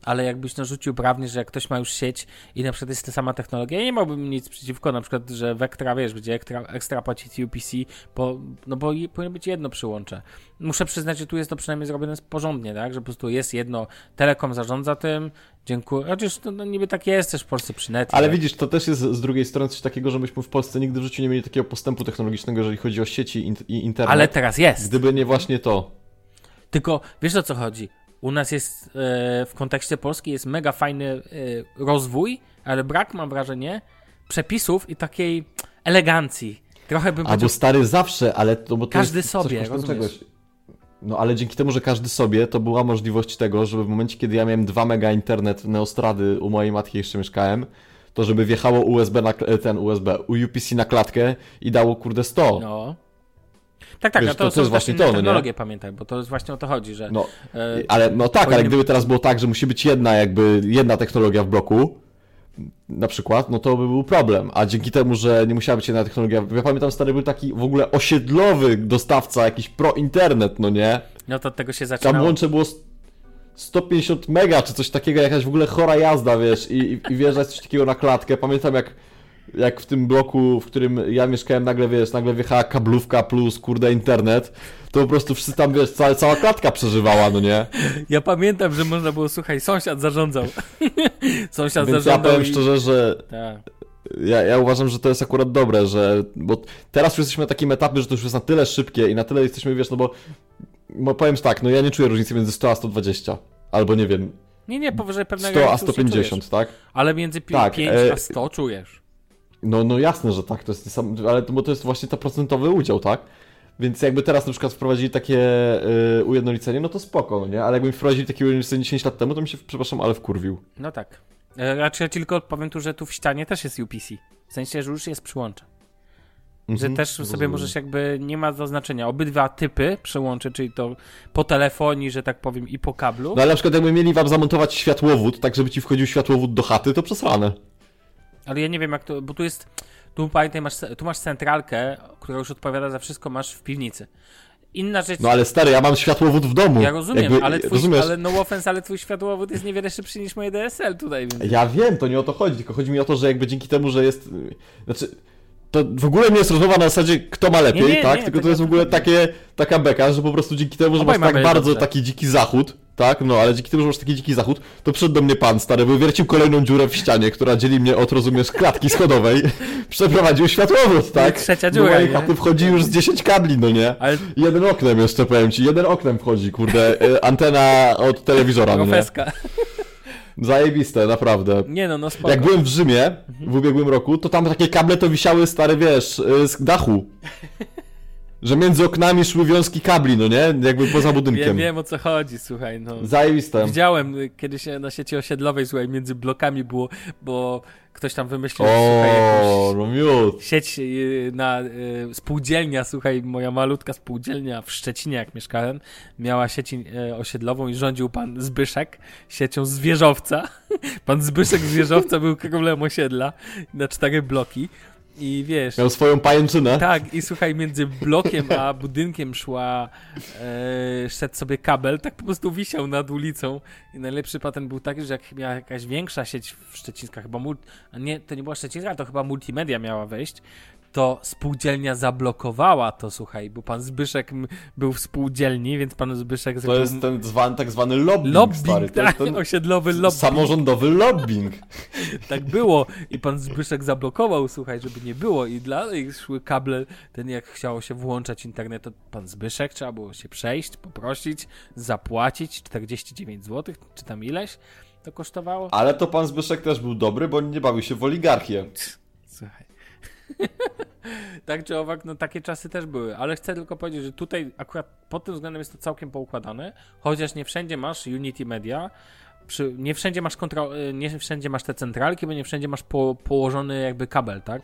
ale jakbyś narzucił prawnie, że jak ktoś ma już sieć i na przykład jest ta sama technologia, ja nie miałbym nic przeciwko, na przykład, że Vectra, wiesz, będzie ekstra, ekstra płacić UPC, bo, no bo powinno być jedno przyłącze. Muszę przyznać, że tu jest to przynajmniej zrobione porządnie, tak, że po prostu jest jedno, Telekom zarządza tym, dziękuję, chociaż no, no niby tak jest też w Polsce przy necie. Ale tak? widzisz, to też jest z drugiej strony coś takiego, że myśmy w Polsce nigdy w życiu nie mieli takiego postępu technologicznego, jeżeli chodzi o sieci i internet. Ale teraz jest. Gdyby nie właśnie to. Tylko wiesz o co chodzi? U nas jest e, w kontekście Polski jest mega fajny e, rozwój, ale brak mam wrażenie przepisów i takiej elegancji. Trochę bym Albo powiedział, stary zawsze, ale to bo to Każdy sobie, rozumiesz? No ale dzięki temu, że każdy sobie, to była możliwość tego, żeby w momencie, kiedy ja miałem 2 mega internet Neostrady u mojej matki jeszcze mieszkałem, to żeby wjechało USB na ten USB, u UPC na klatkę i dało kurde 100. no. Tak, tak, Wiesz, a to, to- to są jest właśnie to, no nie? technologie, pamiętaj, bo to jest właśnie o to chodzi, że No, e, ale no tak, ale gdyby teraz było tak, że musi być jedna jakby, jedna technologia w bloku, na przykład, no to by był problem. A dzięki temu, że nie musiała być jedna technologia, ja pamiętam stary był taki w ogóle osiedlowy dostawca, jakiś pro internet, no nie? no to od tego się Tam zaczynało. łącze było st- 150 mega, czy coś takiego, jakaś w ogóle chora jazda, wiesz, i, i, i wjeżdżać coś takiego na klatkę. Pamiętam jak, jak w tym bloku, w którym ja mieszkałem, nagle, wiesz, nagle wjechała kablówka plus, kurde, internet, to po prostu wszyscy tam, wiesz, cała, cała klatka przeżywała, no nie? Ja pamiętam, że można było, słuchaj, sąsiad zarządzał. sąsiad Więc ja zarządzał powiem i... szczerze, że Tak. ja, ja uważam, że to jest akurat dobre, że, bo teraz już jesteśmy na takim etapie, że to już jest na tyle szybkie i na tyle jesteśmy, wiesz, no bo, bo powiem tak, no ja nie czuję różnicy między 100 a 120, albo nie wiem, Nie, nie, powyżej pewnego 100 a granicy już nie 150, czujesz. tak? Ale między pi- Tak, 5 e, a 100 czujesz. No, no jasne, że tak, to jest sam, ale to, bo to jest właśnie to procentowy udział, tak? Więc jakby teraz na przykład wprowadzili takie y, ujednolicenie, no to spoko, no nie? Ale jakby wprowadzili takie ujednolicenie 10 lat temu, to mi się, przepraszam, ale wkurwił. No tak. E, Raczej ja tylko powiem tu, że tu w ścianie też jest UPC. W sensie, że już jest przyłącze. że Mhm, też sobie rozumiem. możesz jakby, nie ma to znaczenia, obydwa typy przełączy, czyli to po telefonii, że tak powiem, i po kablu. No ale na przykład jakby mieli wam zamontować światłowód, tak żeby ci wchodził światłowód do chaty, to przesrane. Ale ja nie wiem jak to, bo tu jest, tu pamiętaj, masz, tu masz centralkę, która już odpowiada za wszystko, masz w piwnicy. Inna rzecz, No ale stary, ja mam światłowód w domu. ja rozumiem, Jakby, ale twój, rozumiesz? ale no offense, ale twój światłowód jest niewiele szybszy niż moje DSL tutaj, więc... Ja wiem, to nie o to chodzi, tylko chodzi mi o to, że jakby dzięki temu, że jest... Znaczy, to w ogóle nie jest rozmowa na zasadzie, kto ma lepiej, Nie, nie, tak? nie, tylko to jest w ogóle takie, taka beka, że po prostu dzięki temu, że Obaj masz tak bardzo dobrze. taki dziki zachód, tak? No, ale dzięki temu, że masz taki dziki zachód, to przyszedł do mnie pan stary, wywiercił kolejną dziurę w ścianie, która dzieli mnie od, rozumiesz, klatki schodowej, przeprowadził światłowód, tak? Trzecia Do dziura, mojej nie? chaty wchodzi już z 10 kabli, no nie? Ale Jeden oknem jeszcze, powiem ci, jeden oknem wchodzi, kurde, y, antena od telewizora, no nie? profeska. Zajebiste, naprawdę. Nie no, no spoko. Jak byłem w Rzymie w ubiegłym roku, to tam takie kable to wisiały stare, wiesz, y, z dachu. Że między oknami szły wiązki kabli, no nie? Jakby poza Wiem, budynkiem. wiem o co chodzi, słuchaj, no. Zajebiste. Widziałem y, kiedyś na sieci osiedlowej, słuchaj, między blokami było, bo ktoś tam wymyślił, słuchaj, O, jakąś no miód. sieć y, na y, spółdzielnia, słuchaj, moja malutka spółdzielnia w Szczecinie, jak mieszkałem, miała sieć y, osiedlową i rządził pan Zbyszek siecią zwierzowca. Pan Zbyszek zwierzowca był królem osiedla na cztery bloki i wiesz... Miał swoją pajęczynę. Tak, i słuchaj, między blokiem a budynkiem szła, e, szedł sobie kabel, tak po prostu wisiał nad ulicą. I najlepszy patent był taki, że jak miała jakaś większa sieć w Szczecińska, chyba mul- a nie, to nie była Szczecińska, to chyba multimedia miała wejść, to spółdzielnia zablokowała to, słuchaj, bo pan Zbyszek był w spółdzielni, więc pan Zbyszek To zrobił jest ten zwany, tak zwany lobbying, lobbying, stary. To tak, ten osiedlowy lobbying. samorządowy lobbying. Tak było i pan Zbyszek zablokował, słuchaj, żeby nie było i dalej szły kable, ten jak chciało się włączać internet, to pan Zbyszek trzeba było się przejść, poprosić, zapłacić 49 zł, czy tam ileś to kosztowało. Ale to pan Zbyszek też był dobry, bo nie bawił się w oligarchię. Słuchaj. tak czy owak, no takie czasy też były, ale chcę tylko powiedzieć, że tutaj akurat pod tym względem jest to całkiem poukładane, chociaż nie wszędzie masz Unity Media, przy, nie wszędzie masz kontro, y, nie wszędzie masz te centralki, bo nie wszędzie masz po, położony jakby kabel, tak?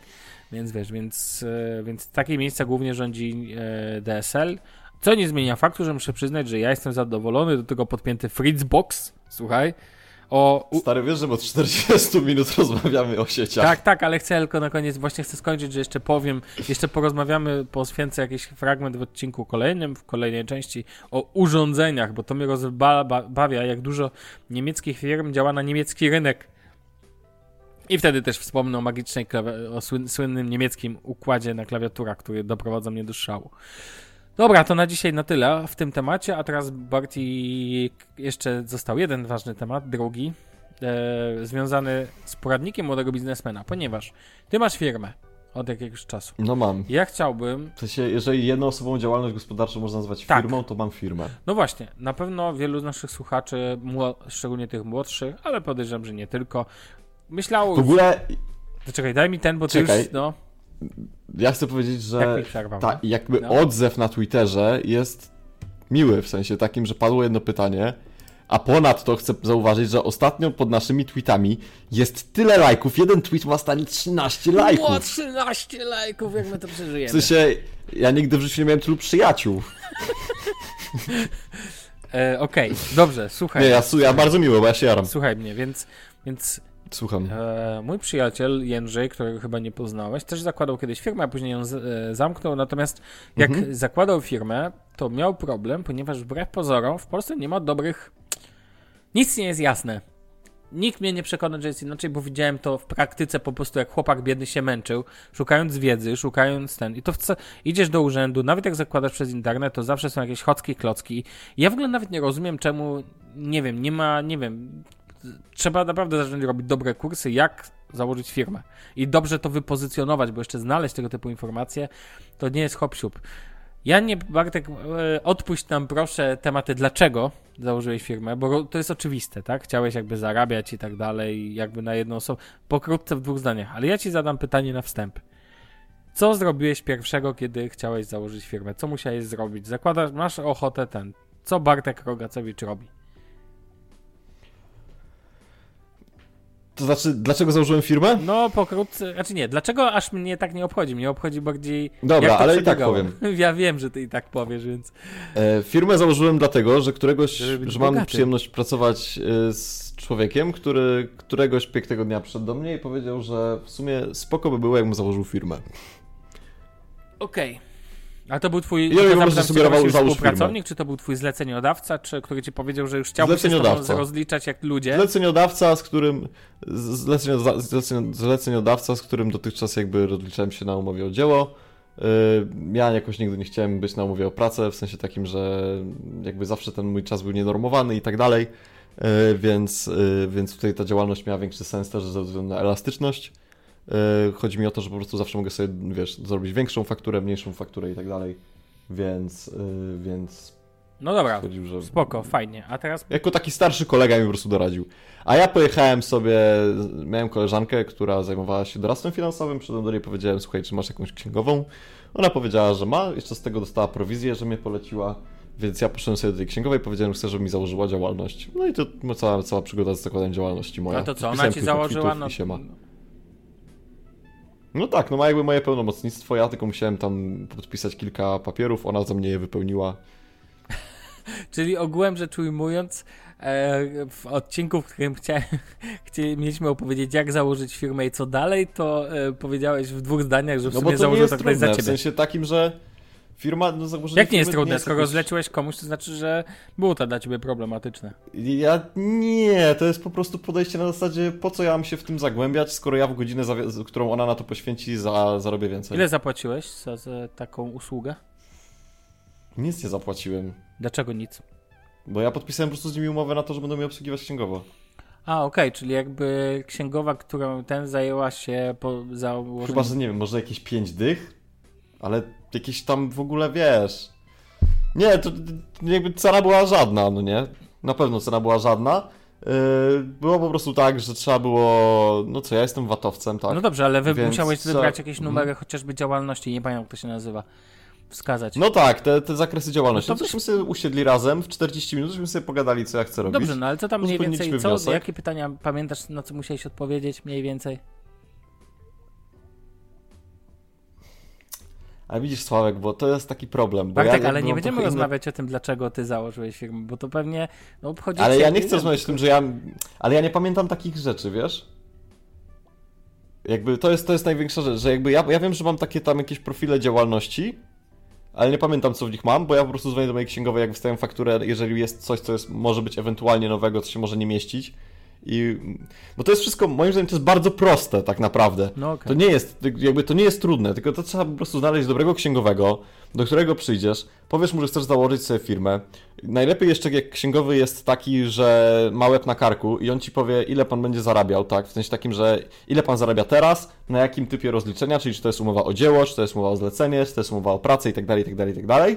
Więc wiesz, więc, y, więc takie miejsca głównie rządzi y, DSL, co nie zmienia faktu, że muszę przyznać, że ja jestem zadowolony, do tego podpięty Fritzbox, słuchaj, o, Stary, wiesz, że od 40 minut rozmawiamy o sieciach. tak, tak, ale chcę tylko na koniec, właśnie chcę skończyć, że jeszcze powiem, jeszcze porozmawiamy po święce jakiś fragment w odcinku kolejnym, w kolejnej części o urządzeniach, bo to mnie rozbawia, jak dużo niemieckich firm działa na niemiecki rynek. I wtedy też wspomnę o magicznej, o słyn- słynnym niemieckim układzie na klawiaturach, który doprowadza mnie do szału. Dobra, to na dzisiaj na tyle w tym temacie, a teraz Barti jeszcze został jeden ważny temat, drugi, e, związany z poradnikiem młodego biznesmena, ponieważ ty masz firmę od jakiegoś czasu. No mam. Ja chciałbym, W sensie, jeżeli jednoosobową działalność gospodarczą można nazwać Tak. firmą, to mam firmę. no właśnie, na pewno wielu z naszych słuchaczy, szczególnie tych młodszych, ale podejrzewam, że nie tylko, myślało W ogóle To Czekaj, daj mi ten, bo ty Czekaj. już, no, ja chcę powiedzieć, że jak ta, jakby No. odzew na Twitterze jest miły, w sensie takim, że padło jedno pytanie, a ponadto chcę zauważyć, że ostatnio pod naszymi tweetami jest tyle lajków, jeden tweet ma stanie 13 Ło, lajków. 13 lajków, jak my to W przeżyjemy. sensie, ja nigdy w życiu nie miałem tylu przyjaciół. E, Okej, dobrze, słuchaj. Nie, ja, ja bardzo miło, bo ja się jaram. Słuchaj mnie, więc, więc Słucham. e, mój przyjaciel Jędrzej, którego chyba nie poznałeś, też zakładał kiedyś firmę, a później ją z, e, zamknął, natomiast jak Mhm. zakładał firmę, to miał problem, ponieważ wbrew pozorom w Polsce nie ma dobrych... Nic nie jest jasne. Nikt mnie nie przekona, że jest inaczej, bo widziałem to w praktyce po prostu, jak chłopak biedny się męczył, szukając wiedzy, szukając ten. I to w co, idziesz do urzędu, nawet jak zakładasz przez internet, to zawsze są jakieś chocki, klocki. Ja w ogóle nawet nie rozumiem, czemu, nie wiem, nie ma, nie wiem, trzeba naprawdę zacząć robić dobre kursy, jak założyć firmę. I dobrze to wypozycjonować, bo jeszcze znaleźć tego typu informacje, to nie jest hop. Ja nie, Bartek, e, odpuść nam proszę tematy, dlaczego założyłeś firmę, bo to jest oczywiste, tak? Chciałeś jakby zarabiać i tak dalej, jakby na jedną osobę, pokrótce w dwóch zdaniach, ale ja ci zadam pytanie na wstęp. Co zrobiłeś pierwszego, kiedy chciałeś założyć firmę? Co musiałeś zrobić? Zakładasz, masz ochotę ten. Co Bartek Rogacewicz robi? To znaczy, dlaczego założyłem firmę? No, pokrótce, znaczy nie, dlaczego aż mnie tak nie obchodzi? Mnie obchodzi bardziej. Dobra, ale i tak powiem. Ja wiem, że ty i tak powiesz, więc. E, firmę założyłem dlatego, że któregoś, że mam bogaty. przyjemność pracować e, z człowiekiem, który któregoś pięknego dnia przyszedł do mnie i powiedział, że w sumie spoko by było, jakbym założył firmę. Okej. A to był twój. Ja zapytam sugerował, załóż współpracownik, czy to był twój zleceniodawca, czy który ci powiedział, że już chciałby się z rozliczać jak ludzie? Zleceniodawca, z którym zleceniodawca, z którym dotychczas jakby rozliczałem się na umowie o dzieło. Yy, Ja jakoś nigdy nie chciałem być na umowie o pracę, w sensie takim, że jakby zawsze ten mój czas był nienormowany i tak dalej, Yy, więc, yy, więc tutaj ta działalność miała większy sens też ze względu na elastyczność. Yy, Chodzi mi o to, że po prostu zawsze mogę sobie, wiesz, zrobić większą fakturę, mniejszą fakturę i tak dalej, więc, yy, więc No dobra, stwierdził, że spoko, fajnie. A teraz. jako taki starszy kolega mi po prostu doradził. A ja pojechałem sobie, miałem koleżankę, która zajmowała się doradztwem finansowym, przyszedłem do niej i powiedziałem, słuchaj, czy masz jakąś księgową? Ona powiedziała, że ma, jeszcze z tego dostała prowizję, że mnie poleciła, więc ja poszedłem sobie do tej księgowej i powiedziałem, że chcę, żeby mi założyła działalność. No i to no, cała, cała przygoda z zakładem działalności moja. No to co, ona ci założyła. No. No tak, no ma jakby moje pełnomocnictwo, ja tylko musiałem tam podpisać kilka papierów, ona za mnie je wypełniła. Czyli ogółem rzecz ujmując, e, w odcinku, w którym chciałem, chcie, mieliśmy opowiedzieć, jak założyć firmę i co dalej, to e, powiedziałeś w dwóch zdaniach, że w No sumie założył to ktoś trudne, za w ciebie. sensie takim, że firma, no założenie Jak nie jest trudne? Skoro jakoś- zleciłeś komuś, to znaczy, że było to dla ciebie problematyczne. Ja nie, to jest po prostu podejście na zasadzie, po co ja mam się w tym zagłębiać, skoro ja w godzinę, zawi- którą ona na to poświęci, za, zarobię więcej. Ile zapłaciłeś za, za taką usługę? Nic nie zapłaciłem, Dlaczego nic? bo ja podpisałem po prostu z nimi umowę na to, że będą mnie obsługiwać księgowo. A, okej, czyli jakby księgowa, którą ten zajęła się po założeniu... Chyba, że nie wiem, może jakieś pięć dych, ale jakieś tam w ogóle, wiesz... Nie, to jakby cena była żadna, no nie? Na pewno cena była żadna. Yy, było po prostu tak, że trzeba było... No co, ja jestem watowcem, tak? No dobrze, ale wy Więc musiałeś co- wybrać jakieś Mhm. numery chociażby działalności, nie pamiętam jak to się nazywa, wskazać. No tak, te, te zakresy działalności. No to byśmy sobie usiedli razem w 40 minut, żebyśmy sobie pogadali, co ja chcę robić. Dobrze, no ale co tam mniej więcej, co, jakie pytania pamiętasz, na co musiałeś odpowiedzieć mniej więcej? Ale widzisz, Sławek, bo to jest taki problem. Bartek, ja ale jakby nie będziemy rozmawiać o tym, dlaczego ty założyłeś firmę, bo to pewnie no, obchodzi Ale ja nie chcę rozmawiać o tym, że ja... Ale ja nie pamiętam takich rzeczy, wiesz? Jakby to jest, to jest największa rzecz, że jakby ja, ja wiem, że mam takie tam jakieś profile działalności, ale nie pamiętam, co w nich mam, bo ja po prostu dzwonię do mojej księgowej, jak wystawiam fakturę, jeżeli jest coś, co jest, może być ewentualnie nowego, co się może nie mieścić. I... Bo to jest wszystko, moim zdaniem, to jest bardzo proste tak naprawdę. No okej. To nie jest, jakby to nie jest trudne, tylko to trzeba po prostu znaleźć dobrego księgowego, do którego przyjdziesz, powiesz mu, że chcesz założyć sobie firmę. Najlepiej jeszcze jak księgowy jest taki, że ma łeb na karku i on ci powie, ile pan będzie zarabiał, tak? W sensie takim, że ile pan zarabia teraz, na jakim typie rozliczenia, czyli czy to jest umowa o dzieło, czy to jest umowa o zlecenie, czy to jest umowa o pracę i tak dalej, i tak dalej, i tak dalej.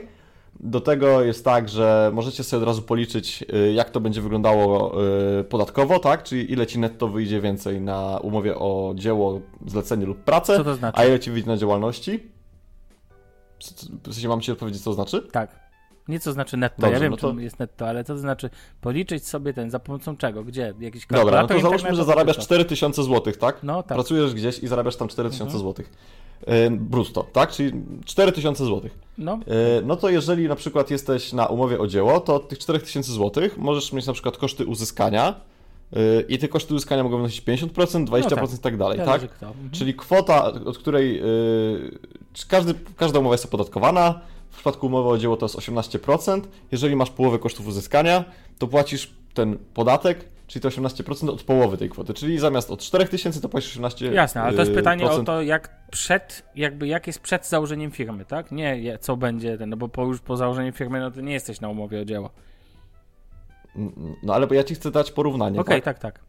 Do tego jest tak, że możecie sobie od razu policzyć, y, jak to będzie wyglądało y, podatkowo, tak? Czyli ile ci netto wyjdzie więcej na umowie o dzieło, zlecenie lub pracę, to znaczy? a ile ci wyjdzie na działalności. W sensie mam ci odpowiedzieć, co to znaczy? Tak. Nie co znaczy netto, Dobrze, ja wiem, no to- czym jest netto, ale co to znaczy policzyć sobie ten, za pomocą czego, gdzie, jakiś Dobra, no kalkulator to załóżmy, że zarabiasz czy co? 4000 zł, tak? No tak. Pracujesz gdzieś i zarabiasz tam 4000 Mhm. zł. Brutto, tak? Czyli 4000 zł. No, No to jeżeli na przykład jesteś na umowie o dzieło, to od tych 4000 zł możesz mieć na przykład koszty uzyskania e, i te koszty uzyskania mogą wynosić 50%, 20% i tak dalej, tak? zależy kto. Mhm. Czyli kwota, od której czy każdy, każda umowa jest opodatkowana. W przypadku umowy o dzieło to jest 18%. Jeżeli masz połowę kosztów uzyskania, to płacisz ten podatek, czyli to 18% od połowy tej kwoty. Czyli zamiast od 4000 to płacisz 18%. Jasne, ale to jest e, pytanie o procent. to, jak przed, jakby jak jest przed założeniem firmy, tak? Nie co będzie ten, no bo po, już po założeniu firmy, no to nie jesteś na umowie o dzieło. No ale bo ja ci chcę dać porównanie. Okej, tak? tak, tak.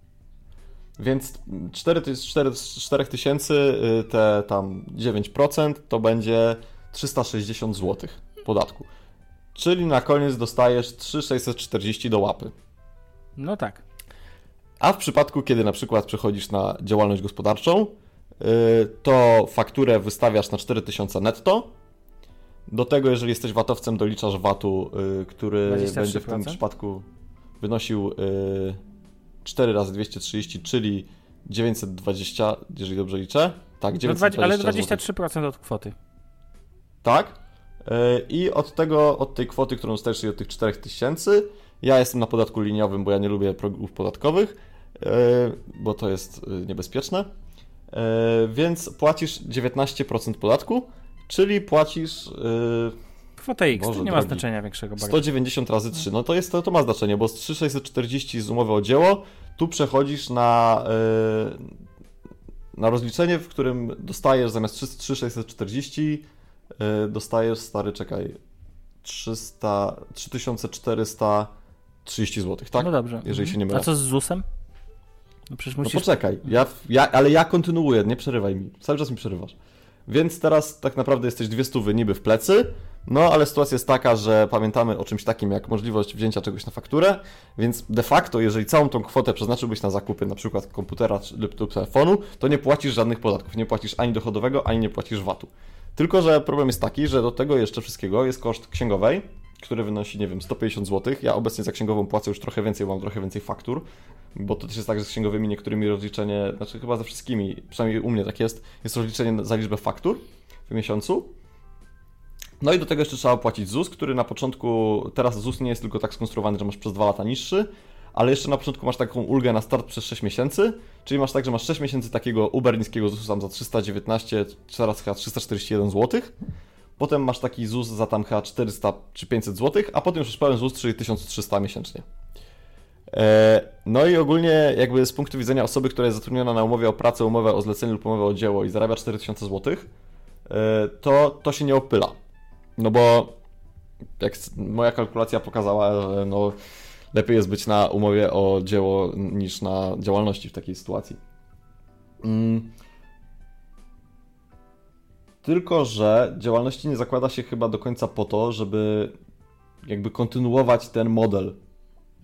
Więc 4, ty- 4, z 4 tysięcy, y, te tam 9% to będzie 360 zł podatku. Czyli na koniec dostajesz 3,640 do łapy. No tak. A w przypadku, kiedy na przykład przechodzisz na działalność gospodarczą, y, to fakturę wystawiasz na 4000 netto. Do tego, jeżeli jesteś VAT-owcem, doliczasz VAT-u, y, który 23%? będzie w tym przypadku wynosił y, 4 razy 230, czyli 920, jeżeli dobrze liczę. Tak, No 920 ale złotych. 23% od kwoty. Tak. I od tego, od tej kwoty, którą dostajesz, czyli od tych 4000, ja jestem na podatku liniowym, bo ja nie lubię progów podatkowych, bo to jest e, niebezpieczne. E, Więc płacisz 19% podatku, czyli płacisz e, Kwota X, Boże to nie ma drogi. znaczenia większego bardzo. 190 razy 3. No to jest to, to ma znaczenie, bo z 3640 z umowy o dzieło, tu przechodzisz na, e, na rozliczenie, w którym dostajesz zamiast 3 3640 e, dostajesz, stary, czekaj, 300, 3430 zł, tak? No dobrze. Jeżeli się Mhm. nie mylę. A co z ZUS-em? No przecież No musisz... poczekaj, ja, ja, ale ja kontynuuję, nie przerywaj mi. Cały czas mi przerywasz. Więc teraz tak naprawdę jesteś dwie stówy niby w plecy, no ale sytuacja jest taka, że pamiętamy o czymś takim jak możliwość wzięcia czegoś na fakturę, więc de facto, jeżeli całą tą kwotę przeznaczyłbyś na zakupy na przykład komputera lub telefonu, to nie płacisz żadnych podatków. Nie płacisz ani dochodowego, ani nie płacisz VAT-u. Tylko, że problem jest taki, że do tego jeszcze wszystkiego jest koszt księgowej, który wynosi, nie wiem, 150 zł. Ja obecnie za księgową płacę już trochę więcej, mam trochę więcej faktur, bo to też jest tak, że z księgowymi niektórymi rozliczenie, znaczy chyba ze wszystkimi, przynajmniej u mnie tak jest, jest rozliczenie za liczbę faktur w miesiącu. No i do tego jeszcze trzeba płacić ZUS, który na początku, teraz ZUS nie jest tylko tak skonstruowany, że masz przez dwa lata niższy, ale jeszcze na początku masz taką ulgę na start przez 6 miesięcy, czyli masz tak, że masz 6 miesięcy takiego uber niskiego ZUS tam za 319, teraz chyba 341 zł, potem masz taki ZUS za tam chyba 400 czy 500 zł, a potem już pełen ZUS, czyli 1300 miesięcznie. E, No i ogólnie jakby z punktu widzenia osoby, która jest zatrudniona na umowie o pracę, umowę o zlecenie lub umowę o dzieło i zarabia 4000 zł, e, to, to się nie opyla. No bo jak moja kalkulacja pokazała, no, lepiej jest być na umowie o dzieło niż na działalności w takiej sytuacji. Mm. Tylko, że działalności nie zakłada się chyba do końca po to, żeby jakby kontynuować ten model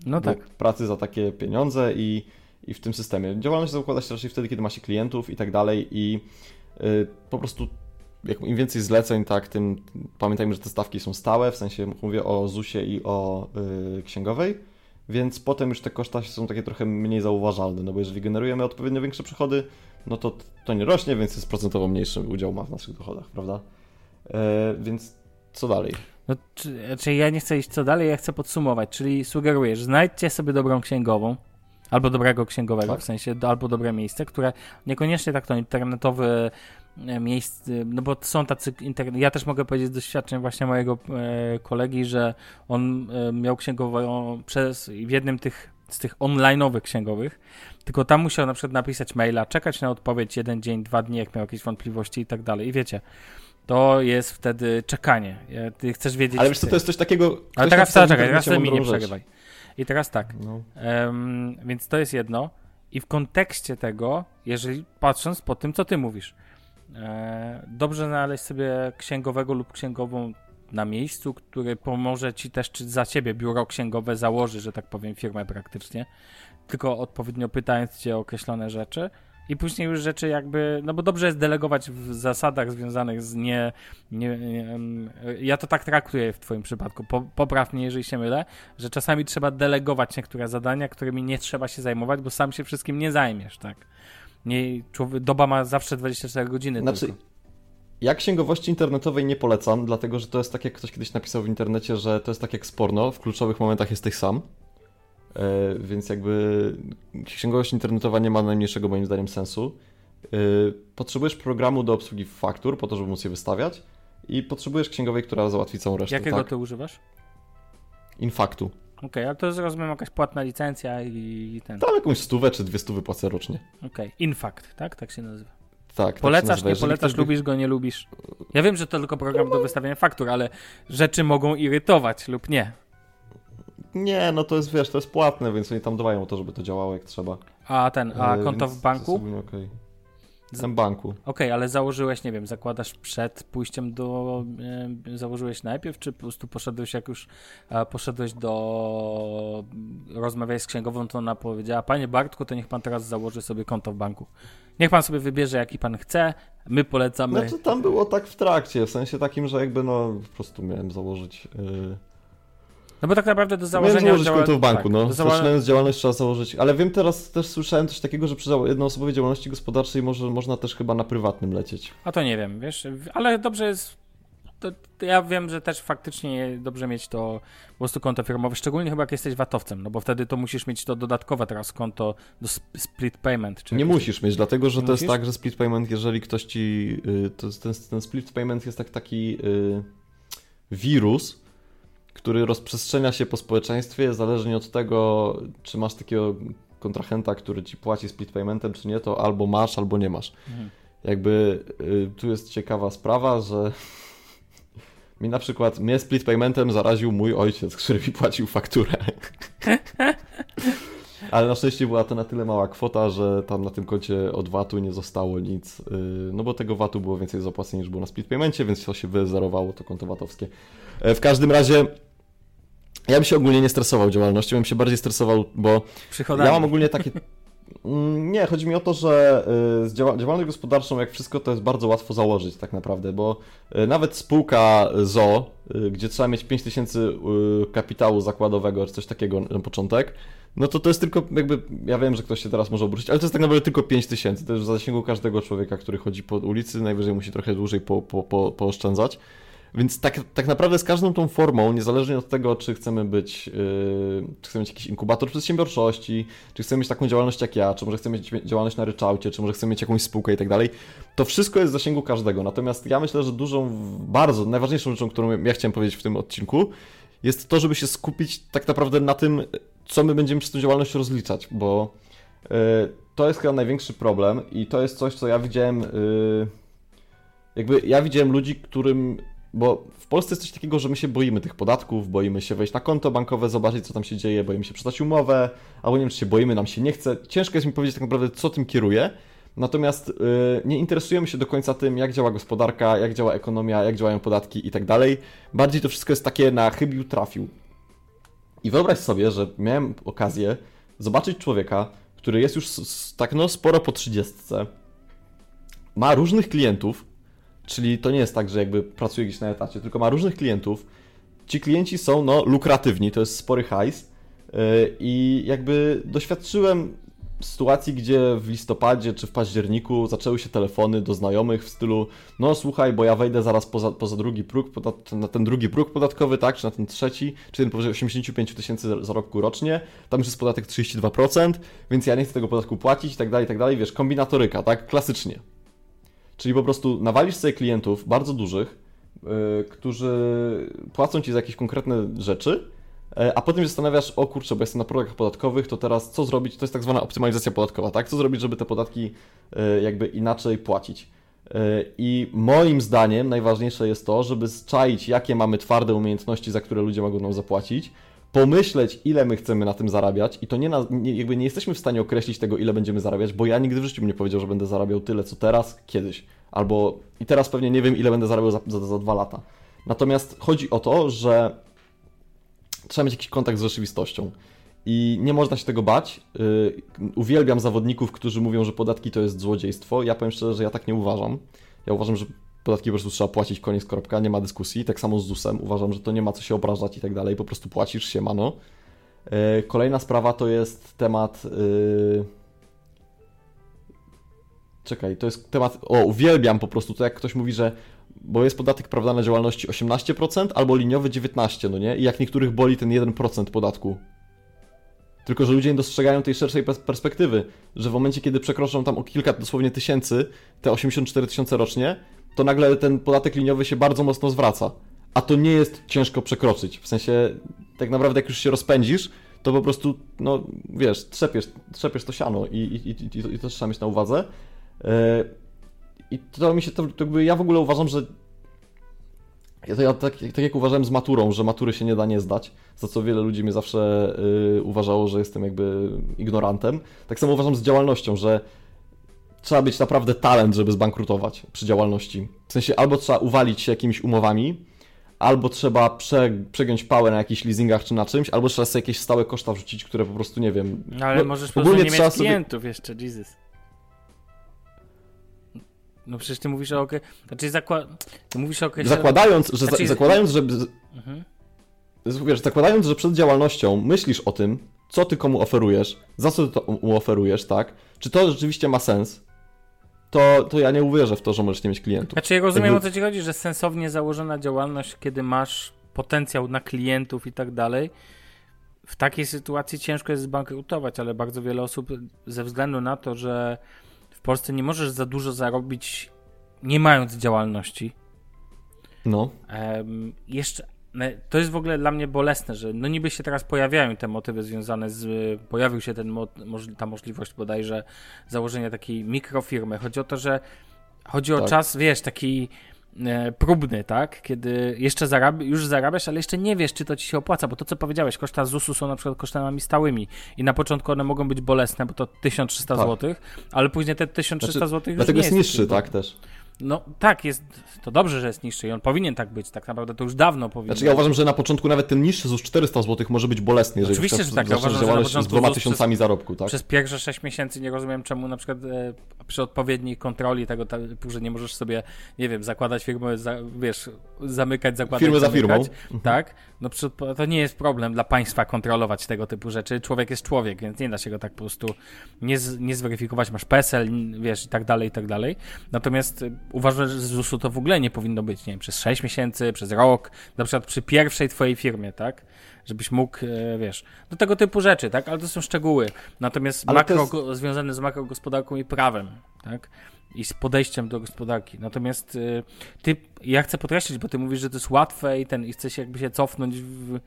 No tak. pracy za takie pieniądze i, i w tym systemie. Działalność zakłada się raczej wtedy, kiedy ma się klientów i tak dalej i y, po prostu jak im więcej zleceń, tak, tym pamiętajmy, że te stawki są stałe, w sensie mówię o ZUS-ie i o y, księgowej, więc potem już te koszta są takie trochę mniej zauważalne, no bo jeżeli generujemy odpowiednio większe przychody, no to to nie rośnie, więc jest procentowo mniejszy udział ma w naszych dochodach, prawda? E, więc co dalej? No, czy, czy ja nie chcę iść co dalej, ja chcę podsumować, czyli sugerujesz, znajdźcie sobie dobrą księgową, albo dobrego księgowego, Tak. w sensie, albo dobre miejsce, które niekoniecznie tak to internetowe e, miejsce, no bo są tacy ja też mogę powiedzieć z doświadczeń właśnie mojego e, kolegi, że on e, miał księgową przez, w jednym tych, z tych online'owych księgowych, tylko tam musiał na przykład napisać maila, czekać na odpowiedź jeden dzień, dwa dni, jak miał jakieś wątpliwości i tak dalej. I wiecie, to jest wtedy czekanie. E, Ty chcesz wiedzieć. Ale wiesz co, to jest coś takiego... Ale teraz w czekaj, teraz mi nie przerywaj. I teraz tak. No. Em, więc to jest jedno. I w kontekście tego, jeżeli patrząc po tym, co ty mówisz, e, dobrze znaleźć sobie księgowego lub księgową na miejscu, który pomoże ci też, czy za ciebie biuro księgowe założy, że tak powiem, firmę praktycznie, tylko odpowiednio pytając cię o określone rzeczy. I później już rzeczy jakby, no bo dobrze jest delegować w zasadach związanych z nie, nie, nie ja to tak traktuję w twoim przypadku, po, popraw mnie, jeżeli się mylę, że czasami trzeba delegować niektóre zadania, którymi nie trzeba się zajmować, bo sam się wszystkim nie zajmiesz, tak? Nie, człowiek, doba ma zawsze 24 godziny Znaczy, tylko. ja księgowości internetowej nie polecam, dlatego że to jest tak, jak ktoś kiedyś napisał w internecie, że to jest tak jak z porno, w kluczowych momentach jesteś sam. E, więc jakby księgowość internetowa nie ma najmniejszego moim zdaniem sensu. E, potrzebujesz programu do obsługi faktur po to, żeby móc je wystawiać i potrzebujesz księgowej, która załatwi całą resztę. Jakiego tak? ty używasz? Infaktu. Okej, ale to jest rozumiem jakaś płatna licencja i ten. Tam jakąś stówę czy dwie stówy płacę rocznie. Okej, Infact, tak? Tak się nazywa. Tak, tak Polecasz, nazywa. nie polecasz, by- lubisz go, nie lubisz. Ja wiem, że to tylko program do wystawiania faktur, ale rzeczy mogą irytować lub nie. Nie, no to jest, wiesz, to jest płatne, więc oni tam dbają o to, żeby to działało jak trzeba. A ten, a E, konto więc w banku? To ogólnie okej. Okej, ale założyłeś, nie wiem, zakładasz przed pójściem do. E, założyłeś najpierw, czy po prostu poszedłeś, jak już e, poszedłeś do. rozmawiałeś z księgową, to ona powiedziała: Panie Bartku, to niech pan teraz założy sobie konto w banku. Niech pan sobie wybierze, jaki pan chce. My polecamy. Znaczy tam było tak w trakcie, w sensie takim, że jakby no po prostu miałem założyć. Yy... No bo tak naprawdę do Miałem założenia... założyć działa- konto w banku, tak, no. zało- Zaczynając działalność trzeba założyć, ale wiem teraz, też słyszałem coś takiego, że przy jednoosobowej działalności gospodarczej może, można też chyba na prywatnym lecieć. A to nie wiem, wiesz, ale dobrze jest. Ja wiem, że też faktycznie dobrze mieć to po prostu konto firmowe, szczególnie chyba jak jesteś VAT-owcem, no bo wtedy to musisz mieć to dodatkowe teraz konto do sp- split payment. Nie musisz mieć, dlatego że Nie to jest musisz? tak, że split payment, jeżeli ktoś ci. y, To, jest- ten, ten split payment jest tak, taki y, wirus, który rozprzestrzenia się po społeczeństwie, zależnie od tego, czy masz takiego kontrahenta, który ci płaci split paymentem, czy nie, to albo masz, albo nie masz. Mhm. Jakby y, tu jest ciekawa sprawa, że mi na przykład mnie split paymentem zaraził mój ojciec, który mi płacił fakturę. Ale na szczęście była to na tyle mała kwota, że tam na tym koncie od VAT-u nie zostało nic. y, No bo tego VAT-u było więcej zapłaceń niż było na split paymencie, więc to się wyzerowało, to konto VAT-owskie. E, W każdym razie ja bym się ogólnie nie stresował działalnością, bym się bardziej stresował, bo Przychodami. ja mam ogólnie takie. Mm, Nie, chodzi mi o to, że y, z działa- działalność gospodarczą, jak wszystko, to jest bardzo łatwo założyć tak naprawdę, bo y, nawet spółka ZO, y, gdzie trzeba mieć 5000 y, kapitału zakładowego, czy coś takiego na początek, no to to jest tylko jakby, ja wiem, że ktoś się teraz może obrócić, ale to jest tak naprawdę tylko 5000, to jest w zasięgu każdego człowieka, który chodzi po ulicy, najwyżej musi trochę dłużej po, po, po, pooszczędzać. Więc tak, tak naprawdę z każdą tą formą, niezależnie od tego, czy chcemy być, yy, czy chcemy mieć jakiś inkubator przedsiębiorczości, czy chcemy mieć taką działalność jak ja, czy może chcemy mieć działalność na ryczałcie, czy może chcemy mieć jakąś spółkę i tak dalej, to wszystko jest w zasięgu każdego. Natomiast ja myślę, że dużą, bardzo, najważniejszą rzeczą, którą ja chciałem powiedzieć w tym odcinku, jest to, żeby się skupić tak naprawdę na tym, co my będziemy przez tę działalność rozliczać, bo yy, to jest chyba największy problem i to jest coś, co ja widziałem, yy, jakby ja widziałem ludzi, którym bo w Polsce jest coś takiego, że my się boimy tych podatków, boimy się wejść na konto bankowe, zobaczyć, co tam się dzieje, boimy się przeczytać umowę, albo nie wiem, czy się boimy, nam się nie chce. Ciężko jest mi powiedzieć tak naprawdę, co tym kieruje. Natomiast yy, nie interesujemy się do końca tym, jak działa gospodarka, jak działa ekonomia, jak działają podatki i tak dalej. Bardziej to wszystko jest takie na chybił, trafił. I wyobraź sobie, że miałem okazję zobaczyć człowieka, który jest już tak no sporo po trzydziestce, ma różnych klientów, Czyli to nie jest tak, że jakby pracuje gdzieś na etacie, tylko ma różnych klientów. Ci klienci są no, lukratywni, to jest spory hajs. Yy, I jakby doświadczyłem sytuacji, gdzie w listopadzie czy w październiku zaczęły się telefony do znajomych w stylu no słuchaj, bo ja wejdę zaraz poza, poza drugi próg, podat- na ten drugi próg podatkowy, tak, czy na ten trzeci, czy ten powyżej 85 tysięcy zarobku rocznie, tam już jest podatek 32%, więc ja nie chcę tego podatku płacić i tak dalej, i tak dalej, wiesz, kombinatoryka, tak, klasycznie. Czyli po prostu nawalisz sobie klientów bardzo dużych, yy, którzy płacą ci za jakieś konkretne rzeczy, yy, a potem się zastanawiasz, o kurczę, bo jestem na progach podatkowych, to teraz co zrobić? To jest tak zwana optymalizacja podatkowa, tak? Co zrobić, żeby te podatki yy, jakby inaczej płacić? I moim zdaniem najważniejsze jest to, żeby zczaić, jakie mamy twarde umiejętności, za które ludzie mogą nam zapłacić, pomyśleć, ile my chcemy na tym zarabiać i to nie, na, nie, jakby nie jesteśmy w stanie określić tego, ile będziemy zarabiać, bo ja nigdy w życiu bym nie powiedział, że będę zarabiał tyle, co teraz, kiedyś. Albo i teraz pewnie nie wiem, ile będę zarabiał za, za, za dwa lata. Natomiast chodzi o to, że trzeba mieć jakiś kontakt z rzeczywistością. I nie można się tego bać. Yy, uwielbiam zawodników, którzy mówią, że podatki to jest złodziejstwo. Ja powiem szczerze, że ja tak nie uważam. Ja uważam, że podatki po prostu trzeba płacić, koniec, kropka, nie ma dyskusji. Tak samo z ZUS-em. Uważam, że to nie ma co się obrażać i tak dalej. Po prostu płacisz się, mano. Yy, Kolejna sprawa to jest temat... Yy... Czekaj, to jest temat... O, uwielbiam po prostu to, jak ktoś mówi, że bo jest podatek, prawda, na działalności 18% albo liniowy 19%, no nie? I jak niektórych boli ten 1% podatku. Tylko, że ludzie nie dostrzegają tej szerszej pers- perspektywy, że w momencie, kiedy przekroczą tam o kilka dosłownie tysięcy, te 84 tysiące rocznie, to nagle ten podatek liniowy się bardzo mocno zwraca. A to nie jest ciężko przekroczyć. W sensie, tak naprawdę, jak już się rozpędzisz, to po prostu, no wiesz, trzepiesz, trzepiesz to siano i, i, i, i, to, i to trzeba mieć na uwadze. Yy, I to mi się, to, to jakby ja w ogóle uważam, że ja, to ja tak, tak jak uważałem z maturą, że matury się nie da nie zdać, za co wiele ludzi mnie zawsze y, uważało, że jestem jakby ignorantem. Tak samo uważam z działalnością, że trzeba mieć naprawdę talent, żeby zbankrutować przy działalności. W sensie albo trzeba uwalić się jakimiś umowami, albo trzeba prze, przegiąć pałę na jakichś leasingach czy na czymś, albo trzeba sobie jakieś stałe koszta wrzucić, które po prostu nie wiem. No, ale no, możesz po prostu nie mieć sobie- klientów jeszcze, Jesus. No przecież ty mówisz o okre... Znaczy zakła... Ty mówisz o określonym... Zakładając, że, Znaczy- zakładając, że Mhm. wiesz, zakładając, że przed działalnością myślisz o tym, co ty komu oferujesz, za co ty to mu oferujesz, tak? Czy to rzeczywiście ma sens? To, to ja nie uwierzę w to, że możesz nie mieć klientów. Znaczy ja rozumiem Jakby- o co ci chodzi, że sensownie założona działalność, kiedy masz potencjał na klientów i tak dalej, w takiej sytuacji ciężko jest zbankrutować, ale bardzo wiele osób ze względu na to, że w Polsce nie możesz za dużo zarobić nie mając działalności, No, Em, jeszcze to jest w ogóle dla mnie bolesne, że no niby się teraz pojawiają te motywy związane z. Pojawił się ten ta możliwość bodajże założenia takiej mikrofirmy. Chodzi o to, że chodzi o Tak. czas, wiesz, taki e, próbny, tak? Kiedy jeszcze zarab już zarabiasz, ale jeszcze nie wiesz, czy to ci się opłaca, bo to, co powiedziałeś, koszta ZUS-u są na przykład kosztami stałymi i na początku one mogą być bolesne, bo to 1300 Tak. zł, ale później te 1300 Znaczy, zł już dlatego nie jest niższy, tak też. No tak, jest, to dobrze, że jest niższy i on powinien tak być, tak naprawdę to już dawno powinien Znaczy ja uważam, że na początku nawet ten niższy ZUS 400 zł może być bolesny, jeżeli Oczywiście, że tak. Ja uważam, że na działalność z początku dwoma tysiącami zarobku, tak? Przez pierwsze 6 miesięcy nie rozumiem, czemu na przykład e, przy odpowiedniej kontroli tego typu, że nie możesz sobie, nie wiem, zakładać firmy, za, wiesz, zamykać, zakładać, Firmy za firmą. Tak? No to nie jest problem dla państwa kontrolować tego typu rzeczy. Człowiek jest człowiek, więc nie da się go tak po prostu nie, z, nie zweryfikować. Masz PESEL, wiesz, i tak dalej, i tak dalej. Natomiast e, uważam, że z ZUS-u to w ogóle nie powinno być, nie wiem, przez 6 miesięcy, przez rok, na przykład przy pierwszej twojej firmie, tak? Żebyś mógł, e, wiesz, do tego typu rzeczy, tak? Ale to są szczegóły. Natomiast Ale makro, jest- związane z makrogospodarką i prawem, tak? I z podejściem do gospodarki. Natomiast y, ty, ja chcę podkreślić, bo ty mówisz, że to jest łatwe i ten, i chcę się jakby się cofnąć w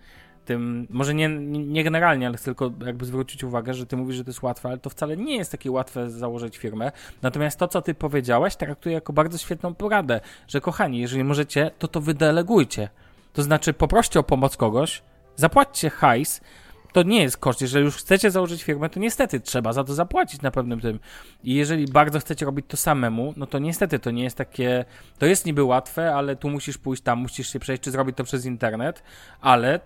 tym, może nie, nie nie generalnie, ale chcę tylko jakby zwrócić uwagę, że ty mówisz, że to jest łatwe, ale to wcale nie jest takie łatwe założyć firmę. Natomiast to, co ty powiedziałeś, traktuję jako bardzo świetną poradę, że kochani, jeżeli możecie, to to wydelegujcie. To znaczy poproście o pomoc kogoś, zapłaćcie hajs, to nie jest koszt. Jeżeli już chcecie założyć firmę, to niestety trzeba za to zapłacić na pewnym tym. I jeżeli bardzo chcecie robić to samemu, no to niestety to nie jest takie. To jest niby łatwe, ale tu musisz pójść tam, musisz się przejść, czy zrobić to przez internet, ale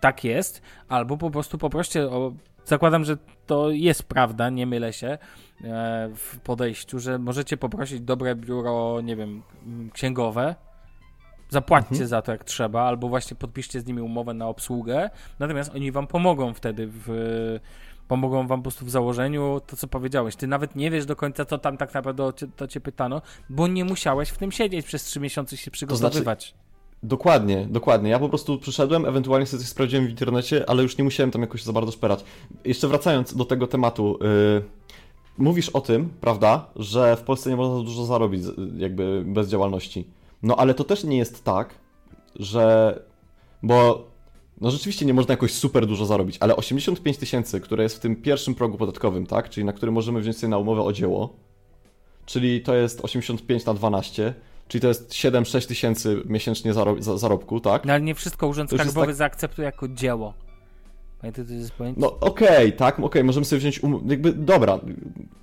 tak jest. Albo po prostu poproście o. Zakładam, że to jest prawda, nie mylę się e, w podejściu, że możecie poprosić dobre biuro, nie wiem, księgowe, zapłaćcie Mhm. za to jak trzeba, albo właśnie podpiszcie z nimi umowę na obsługę, natomiast oni wam pomogą wtedy w pomogą wam po prostu w założeniu to, co powiedziałeś. Ty nawet nie wiesz do końca, co tam tak naprawdę o to cię pytano, bo nie musiałeś w tym siedzieć przez trzy miesiące się przygotowywać. Dokładnie, dokładnie. Ja po prostu przyszedłem, ewentualnie sobie coś sprawdziłem w internecie, ale już nie musiałem tam jakoś za bardzo szperać. Jeszcze wracając do tego tematu, yy, mówisz o tym, prawda, że w Polsce nie można dużo zarobić jakby bez działalności. No ale to też nie jest tak, że... Bo no rzeczywiście nie można jakoś super dużo zarobić, ale 85 tysięcy, które jest w tym pierwszym progu podatkowym, tak, czyli na który możemy wziąć sobie na umowę o dzieło, czyli to jest 85 na 12, czyli to jest 7-6 tysięcy miesięcznie zaro- za- zarobku, tak? No ale nie wszystko Urząd Skarbowy tak- zaakceptuje jako dzieło. Pamiętaj, to jest pojęcie? No okej, tak, okej, możemy sobie wziąć, um- jakby, dobra,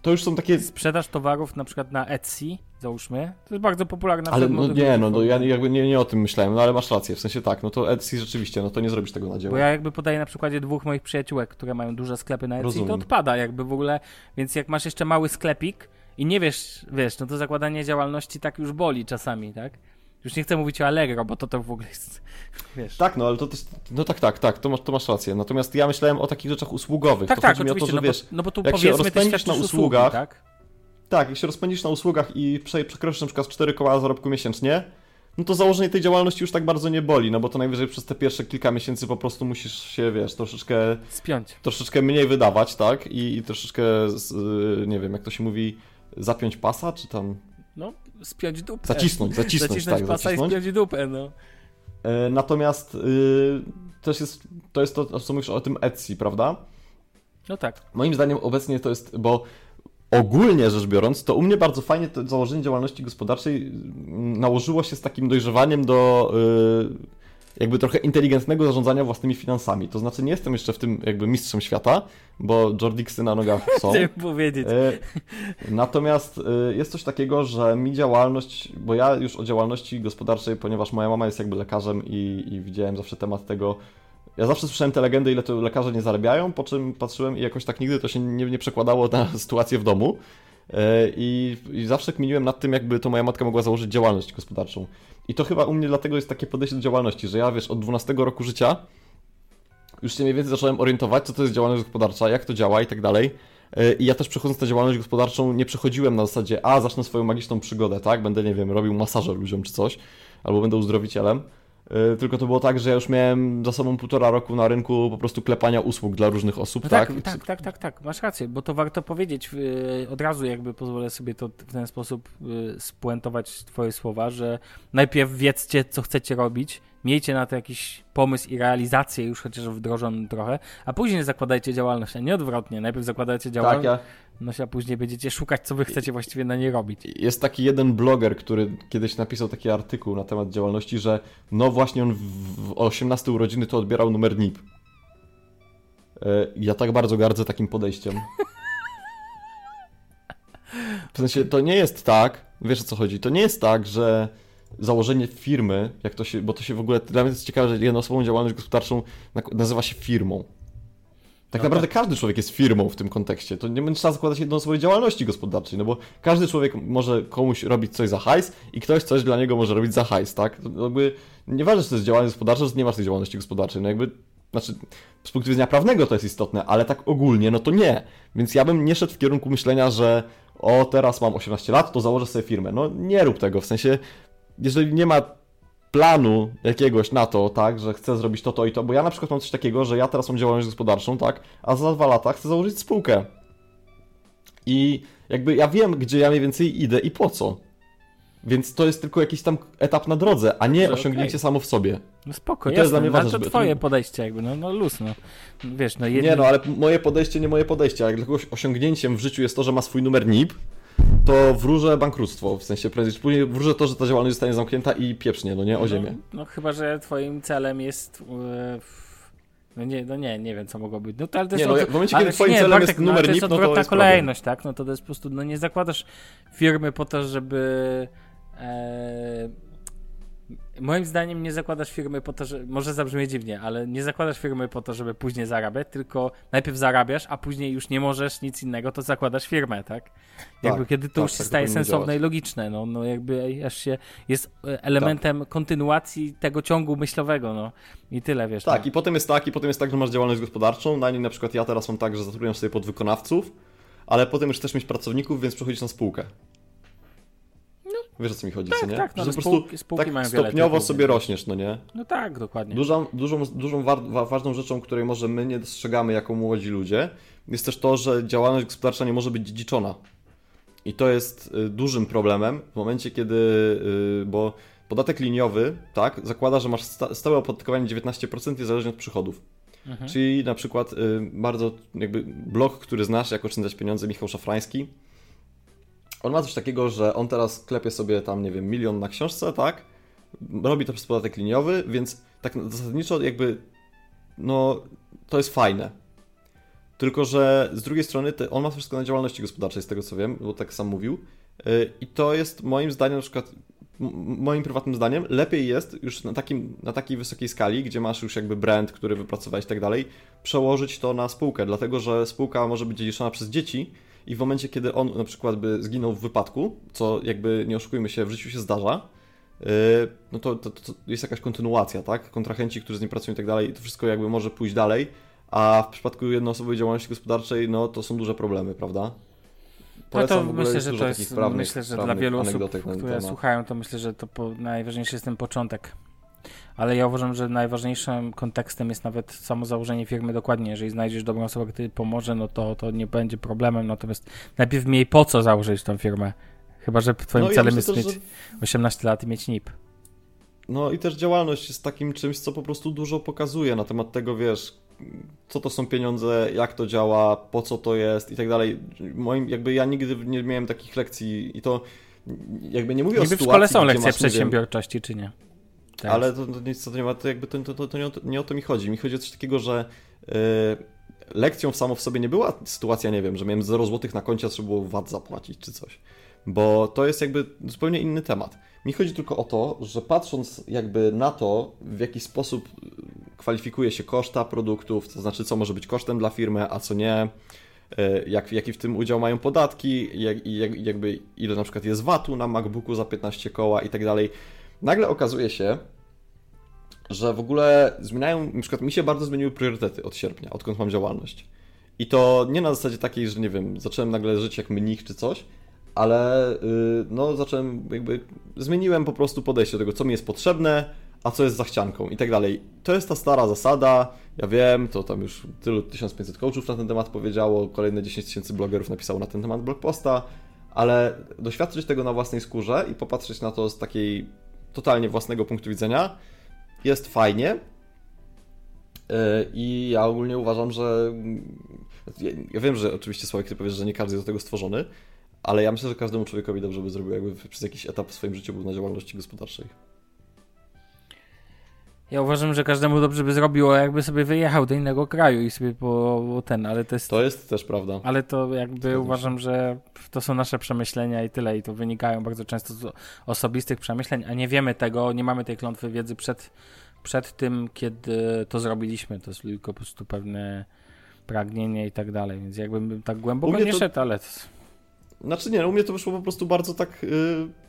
to już są takie, Sprzedaż towarów na przykład na Etsy, załóżmy, to jest bardzo popularna ale no nie, no, no ja jakby nie, nie o tym myślałem, no ale masz rację, w sensie tak, no to Etsy rzeczywiście, no to nie zrobisz tego na dzieło. Bo ja jakby podaję na przykładzie dwóch moich przyjaciółek, które mają duże sklepy na Etsy i to Rozumiem. odpada jakby w ogóle, więc jak masz jeszcze mały sklepik i nie wiesz, wiesz, no to zakładanie działalności tak już boli czasami, tak? Już nie chcę mówić o Allegro, bo to to w ogóle jest, wiesz. Tak, no ale to też, no tak, tak, tak, to masz, to masz rację, natomiast ja myślałem o takich rzeczach usługowych, tak, to tak, chodzi mi o to, oczywiście, że no, wiesz, bo, no bo tu jak się rozpędzisz na usługi, usługach, tak? tak, jak się rozpędzisz na usługach i prze, przekroczysz na przykład 4 koła zarobku miesięcznie, no to założenie tej działalności już tak bardzo nie boli, no bo to najwyżej przez te pierwsze kilka miesięcy po prostu musisz się, wiesz, troszeczkę Spiąć. troszeczkę mniej wydawać, tak? I, i troszeczkę, z, y, nie wiem, jak to się mówi, zapiąć pasa, czy tam No, spiąć dupę. zacisnąć, zacisnąć, Zacisnąć tak, pasa zacisnąć. i spiąć dupę, no. E, Natomiast y, też jest, to jest to, co mówisz o tym Etsy, prawda? No tak. Moim zdaniem obecnie to jest, bo ogólnie rzecz biorąc, to u mnie bardzo fajnie to założenie działalności gospodarczej mm, nałożyło się z takim dojrzewaniem do y, jakby trochę inteligentnego zarządzania własnymi finansami. To znaczy nie jestem jeszcze w tym jakby mistrzem świata, bo Jordixy na nogach są. Chciałem powiedzieć. E, Natomiast e, jest coś takiego, że mi działalność, bo ja już o działalności gospodarczej, ponieważ moja mama jest jakby lekarzem i, i widziałem zawsze temat tego. Ja zawsze słyszałem te legendy, ile to lekarze nie zarabiają, po czym patrzyłem i jakoś tak nigdy to się nie, nie przekładało na sytuację w domu. E, I, I zawsze kminiłem nad tym, jakby to moja matka mogła założyć działalność gospodarczą. I to chyba u mnie dlatego jest takie podejście do działalności, że ja wiesz, od 12 roku życia już się mniej więcej zacząłem orientować, co to jest działalność gospodarcza, jak to działa i tak dalej. E, I ja też przechodząc na działalność gospodarczą nie przechodziłem na zasadzie, a zacznę swoją magiczną przygodę, tak? Będę, nie wiem, robił masaże ludziom czy coś, albo będę uzdrowicielem. E, tylko to było tak, że ja już miałem za sobą półtora roku na rynku po prostu klepania usług dla różnych osób, no tak? Tak, tak, tak, tak, tak, masz rację, bo to warto powiedzieć. E, od razu jakby pozwolę sobie to w ten sposób spuentować twoje słowa, że najpierw wiedzcie, co chcecie robić, miejcie na to jakiś pomysł i realizację już chociaż wdrożoną trochę, a później zakładajcie działalność, a nie odwrotnie. Najpierw zakładajcie działalność, tak, ja... no a później będziecie szukać, co wy chcecie właściwie na niej robić. Jest taki jeden bloger, który kiedyś napisał taki artykuł na temat działalności, że no właśnie on w 18 urodziny to odbierał numer NIP. E, ja tak bardzo gardzę takim podejściem. W sensie, to nie jest tak, wiesz o co chodzi, to nie jest tak, że założenie firmy, jak to się, bo to się w ogóle, dla mnie jest ciekawe, że jednoosobową działalność gospodarczą nazywa się firmą. Tak no naprawdę tak. każdy człowiek jest firmą w tym kontekście. To nie będzie trzeba zakładać jednoosobowej działalności gospodarczej, no bo każdy człowiek może komuś robić coś za hajs i ktoś coś dla niego może robić za hajs, tak? To jakby nieważne, czy to jest działalność gospodarcza, czy nie masz tej działalności gospodarczej. No jakby, znaczy, z punktu widzenia prawnego to jest istotne, ale tak ogólnie, no to nie. Więc ja bym nie szedł w kierunku myślenia, że o, teraz mam 18 lat, to założę sobie firmę. No nie rób tego, w sensie jeżeli nie ma planu jakiegoś na to, tak, że chcę zrobić to, to i to, bo ja na przykład mam coś takiego, że ja teraz mam działalność gospodarczą, tak, a za dwa lata chcę założyć spółkę. I jakby ja wiem, gdzie ja mniej więcej idę i po co. Więc to jest tylko jakiś tam etap na drodze, a nie osiągnięcie okay. samo w sobie. No spoko, I to jest dla mnie ważne, to żeby... twoje podejście jakby, no, no luz, no. Wiesz, no jedni... Nie no, ale moje podejście, nie moje podejście, jak dla kogoś osiągnięciem w życiu jest to, że ma swój numer NIP, to wróżę bankructwo, w sensie prędzej czy później wróżę to, że ta działalność zostanie zamknięta i pieprznie, no nie, o no, ziemię. No, no chyba, że twoim celem jest... Yy... No nie, no nie, nie wiem co mogło być. No to, ale to jest nie, no, w momencie, kiedy twoim nie, celem Bartek, jest numer no, to jest NIP, no to jest kolejność, problem. tak? No to, to jest po prostu, no nie zakładasz firmy po to, żeby e, Moim zdaniem nie zakładasz firmy po to, że. Może zabrzmie dziwnie, ale nie zakładasz firmy po to, żeby później zarabiać, tylko najpierw zarabiasz, a później już nie możesz nic innego, to zakładasz firmę, tak? Jakby tak, kiedy to tak, już tak, staje sensowne działać. i logiczne, no, no jakby aż się jest e, elementem tak. kontynuacji tego ciągu myślowego, no i tyle, wiesz. Tak, no. i potem jest tak, i potem jest tak, że masz działalność gospodarczą, na niej na przykład ja teraz mam tak, że zatrudniam sobie podwykonawców, ale potem już chcesz mieć pracowników, więc przechodzisz na spółkę. Wiesz o co mi chodzi, tak, co nie? Tak, no, że po prostu spółki tak mają stopniowo sobie rośniesz, no nie? No tak, dokładnie. Dużą, dużą, dużą wa ważną rzeczą, której może my nie dostrzegamy jako młodzi ludzie, jest też to, że działalność gospodarcza nie może być dziedziczona. I to jest y, dużym problemem w momencie, kiedy, y, bo podatek liniowy, tak, zakłada, że masz sta stałe opodatkowanie 19% niezależnie od przychodów. Mhm. Czyli na przykład y, bardzo jakby blog, który znasz, jak oszczędzać pieniądze, Michał Szafrański, on ma coś takiego, że on teraz klepie sobie tam, nie wiem, milion na książce, tak? Robi to przez podatek liniowy, więc tak zasadniczo jakby, no, to jest fajne. Tylko, że z drugiej strony on ma wszystko na działalności gospodarczej, z tego co wiem, bo tak sam mówił. Y, I to jest moim zdaniem, na przykład, moim prywatnym zdaniem, lepiej jest już na, takim, na takiej wysokiej skali, gdzie masz już jakby brand, który wypracowałeś i tak dalej, przełożyć to na spółkę, dlatego że spółka może być dziedziczona przez dzieci, i w momencie, kiedy on na przykład by zginął w wypadku, co jakby nie oszukujmy się, w życiu się zdarza, yy, no to, to, to jest jakaś kontynuacja, tak? Kontrahenci, którzy z nim pracują i tak dalej, to wszystko jakby może pójść dalej, a w przypadku jednoosobowej działalności gospodarczej, no to są duże problemy, prawda? Polecam no to myślę, że to jest, prawnych, myślę, że dla wielu osób, które słuchają, to myślę, że to po, najważniejszy jest ten początek ale ja uważam, że najważniejszym kontekstem jest nawet samo założenie firmy dokładnie. Jeżeli znajdziesz dobrą osobę, która pomoże, no to, to nie będzie problemem. Natomiast najpierw miej po co założyć tą firmę. Chyba, że twoim no, celem ja jest mieć że... 18 lat i mieć NIP. No i też działalność jest takim czymś, co po prostu dużo pokazuje na temat tego, wiesz, co to są pieniądze, jak to działa, po co to jest i tak dalej. Moim, jakby ja nigdy nie miałem takich lekcji i to jakby nie mówię Niby o sytuacji, w szkole są lekcje przedsiębiorczości, czy nie? Tak. Ale to, to, nic, to nie ma, to jakby to, to, to, nie, o nie o to mi chodzi. Mi chodzi o coś takiego, że yy, lekcją samo w sobie nie była sytuacja, nie wiem, że miałem 0 zł na koncie, a trzeba było VAT zapłacić czy coś. Bo to jest jakby zupełnie inny temat. Mi chodzi tylko o to, że patrząc jakby na to, w jaki sposób kwalifikuje się koszta produktów, to znaczy co może być kosztem dla firmy, a co nie, y, jak, jaki w tym udział mają podatki, jak, jak, jakby ile na przykład jest VAT-u na MacBooku za 15 koła i tak dalej, Nagle okazuje się, że w ogóle zmieniają, na przykład mi się bardzo zmieniły priorytety od sierpnia, odkąd mam działalność. I to nie na zasadzie takiej, że nie wiem, zacząłem nagle żyć jak mnich czy coś, ale yy, no zacząłem jakby, zmieniłem po prostu podejście do tego, co mi jest potrzebne, a co jest zachcianką i tak dalej. To jest ta stara zasada, ja wiem, to tam już tylu 1500 coachów na ten temat powiedziało, kolejne 10 tysięcy blogerów napisało na ten temat blogposta, ale doświadczyć tego na własnej skórze i popatrzeć na to z takiej totalnie własnego punktu widzenia jest fajnie. Yy, I ja ogólnie uważam, że. Ja wiem, że oczywiście Sławek, ty powiesz, że nie każdy jest do tego stworzony, ale ja myślę, że każdemu człowiekowi dobrze by zrobił, jakby przez jakiś etap w swoim życiu był na działalności gospodarczej. Ja uważam, że każdemu dobrze by zrobiło, jakby sobie wyjechał do innego kraju i sobie po ten, ale to jest. To jest też prawda. Ale to jakby Zgadzam uważam, się. że to są nasze przemyślenia i tyle, i to wynikają bardzo często z osobistych przemyśleń, a nie wiemy tego, nie mamy tej klątwy wiedzy przed, przed tym, kiedy to zrobiliśmy. To jest tylko po prostu pewne pragnienie i tak dalej, więc jakbym tak głęboko nie to... szedł, ale. Znaczy nie, u mnie to wyszło po prostu bardzo tak. Yy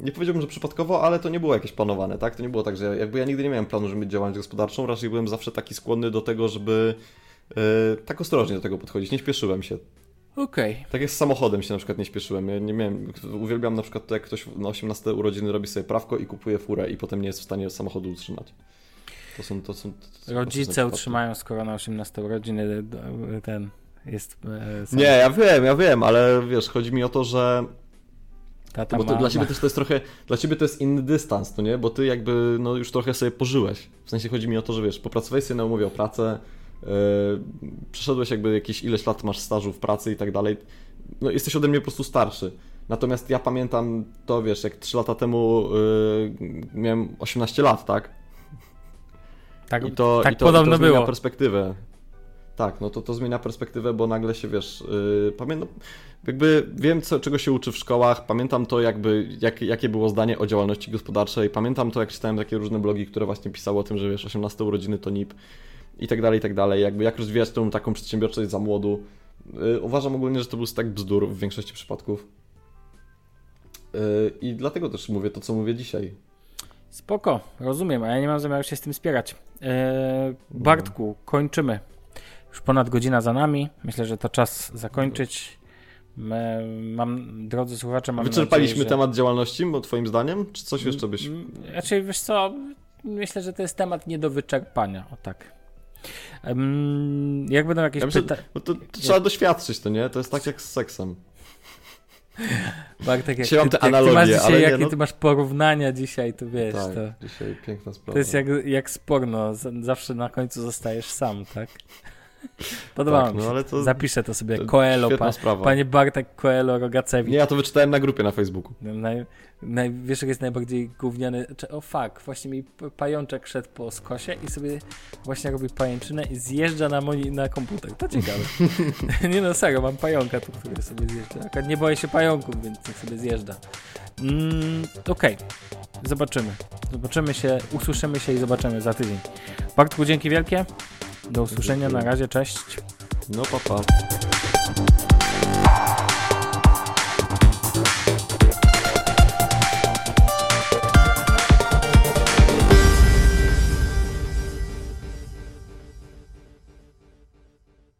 nie powiedziałbym, że przypadkowo, ale to nie było jakieś planowane, tak? To nie było tak, że jakby ja nigdy nie miałem planu, żeby mieć działalność gospodarczą, raczej byłem zawsze taki skłonny do tego, żeby yy, tak ostrożnie do tego podchodzić, nie śpieszyłem się. Okej. Okay. Tak jak z samochodem się na przykład nie śpieszyłem. Ja nie miałem, uwielbiam na przykład to, jak ktoś na 18 urodziny robi sobie prawko i kupuje furę i potem nie jest w stanie samochodu utrzymać. To są, to są, to Rodzice utrzymają, skoro na 18 urodziny ten jest... E, nie, ja wiem, ja wiem, ale wiesz, chodzi mi o to, że Tata bo to dla ciebie też to jest trochę, dla ciebie to jest inny dystans, to nie? Bo ty jakby no już trochę sobie pożyłeś. W sensie chodzi mi o to, że wiesz, popracowałeś sobie na umowie o pracę, yy, przeszedłeś jakby jakieś ileś lat masz stażu w pracy i tak dalej. No jesteś ode mnie po prostu starszy. Natomiast ja pamiętam to, wiesz, jak 3 lata temu yy, miałem 18 lat, tak? Tak, I to, tak i to, podobno i to było. perspektywę. Tak, no to to zmienia perspektywę, bo nagle się, wiesz, yy, pamiętam, jakby wiem, co, czego się uczy w szkołach, pamiętam to, jakby, jak, jakie było zdanie o działalności gospodarczej, pamiętam to, jak czytałem takie różne blogi, które właśnie pisały o tym, że wiesz, 18 urodziny to NIP i tak dalej, i tak dalej, jakby jak rozwijać tą taką przedsiębiorczość za młodu. Yy, uważam ogólnie, że to był tak bzdur w większości przypadków. Yy, I dlatego też mówię to, co mówię dzisiaj. Spoko, rozumiem, a ja nie mam zamiaru się z tym spierać. Yy, Bartku, kończymy. Już ponad godzina za nami. Myślę, że to czas zakończyć. My, mam, drodzy słuchacze, mam Wyczerpaliśmy nadzieję, że... temat działalności, bo twoim zdaniem? Czy coś jeszcze byś... Raczej, znaczy, wiesz co, myślę, że to jest temat nie do wyczerpania, o tak. Um, jak będą jakieś ja pytania... To, to, trzeba doświadczyć, to nie? To jest tak jak z seksem. Bartek, jak, ty, jak ty masz dzisiaj, jakie no... ty masz porównania dzisiaj, to wiesz, tak, to... dzisiaj piękna sprawa. To jest jak, jak z porno, zawsze na końcu zostajesz sam, tak? Podobało tak, mi no, się. No, ale to, Zapiszę to sobie. To Coelho, pa, sprawa. panie Bartek Coelho Rogacewicz. Nie, ja to wyczytałem na grupie na Facebooku. No, naj, naj, wiesz, jak jest najbardziej gówniany? O fuck, właśnie mi pajączek szedł po skosie i sobie właśnie robi pajęczynę i zjeżdża na, moni, na komputer. To ciekawe. nie no, serio, mam pająka tu, który sobie zjeżdża. Nie boję się pająków, więc niech sobie zjeżdża. Mm, Okej, okay. zobaczymy. Zobaczymy się, usłyszymy się i zobaczymy za tydzień. Bartku, dzięki wielkie. Do usłyszenia, na razie, cześć. No papa. Pa.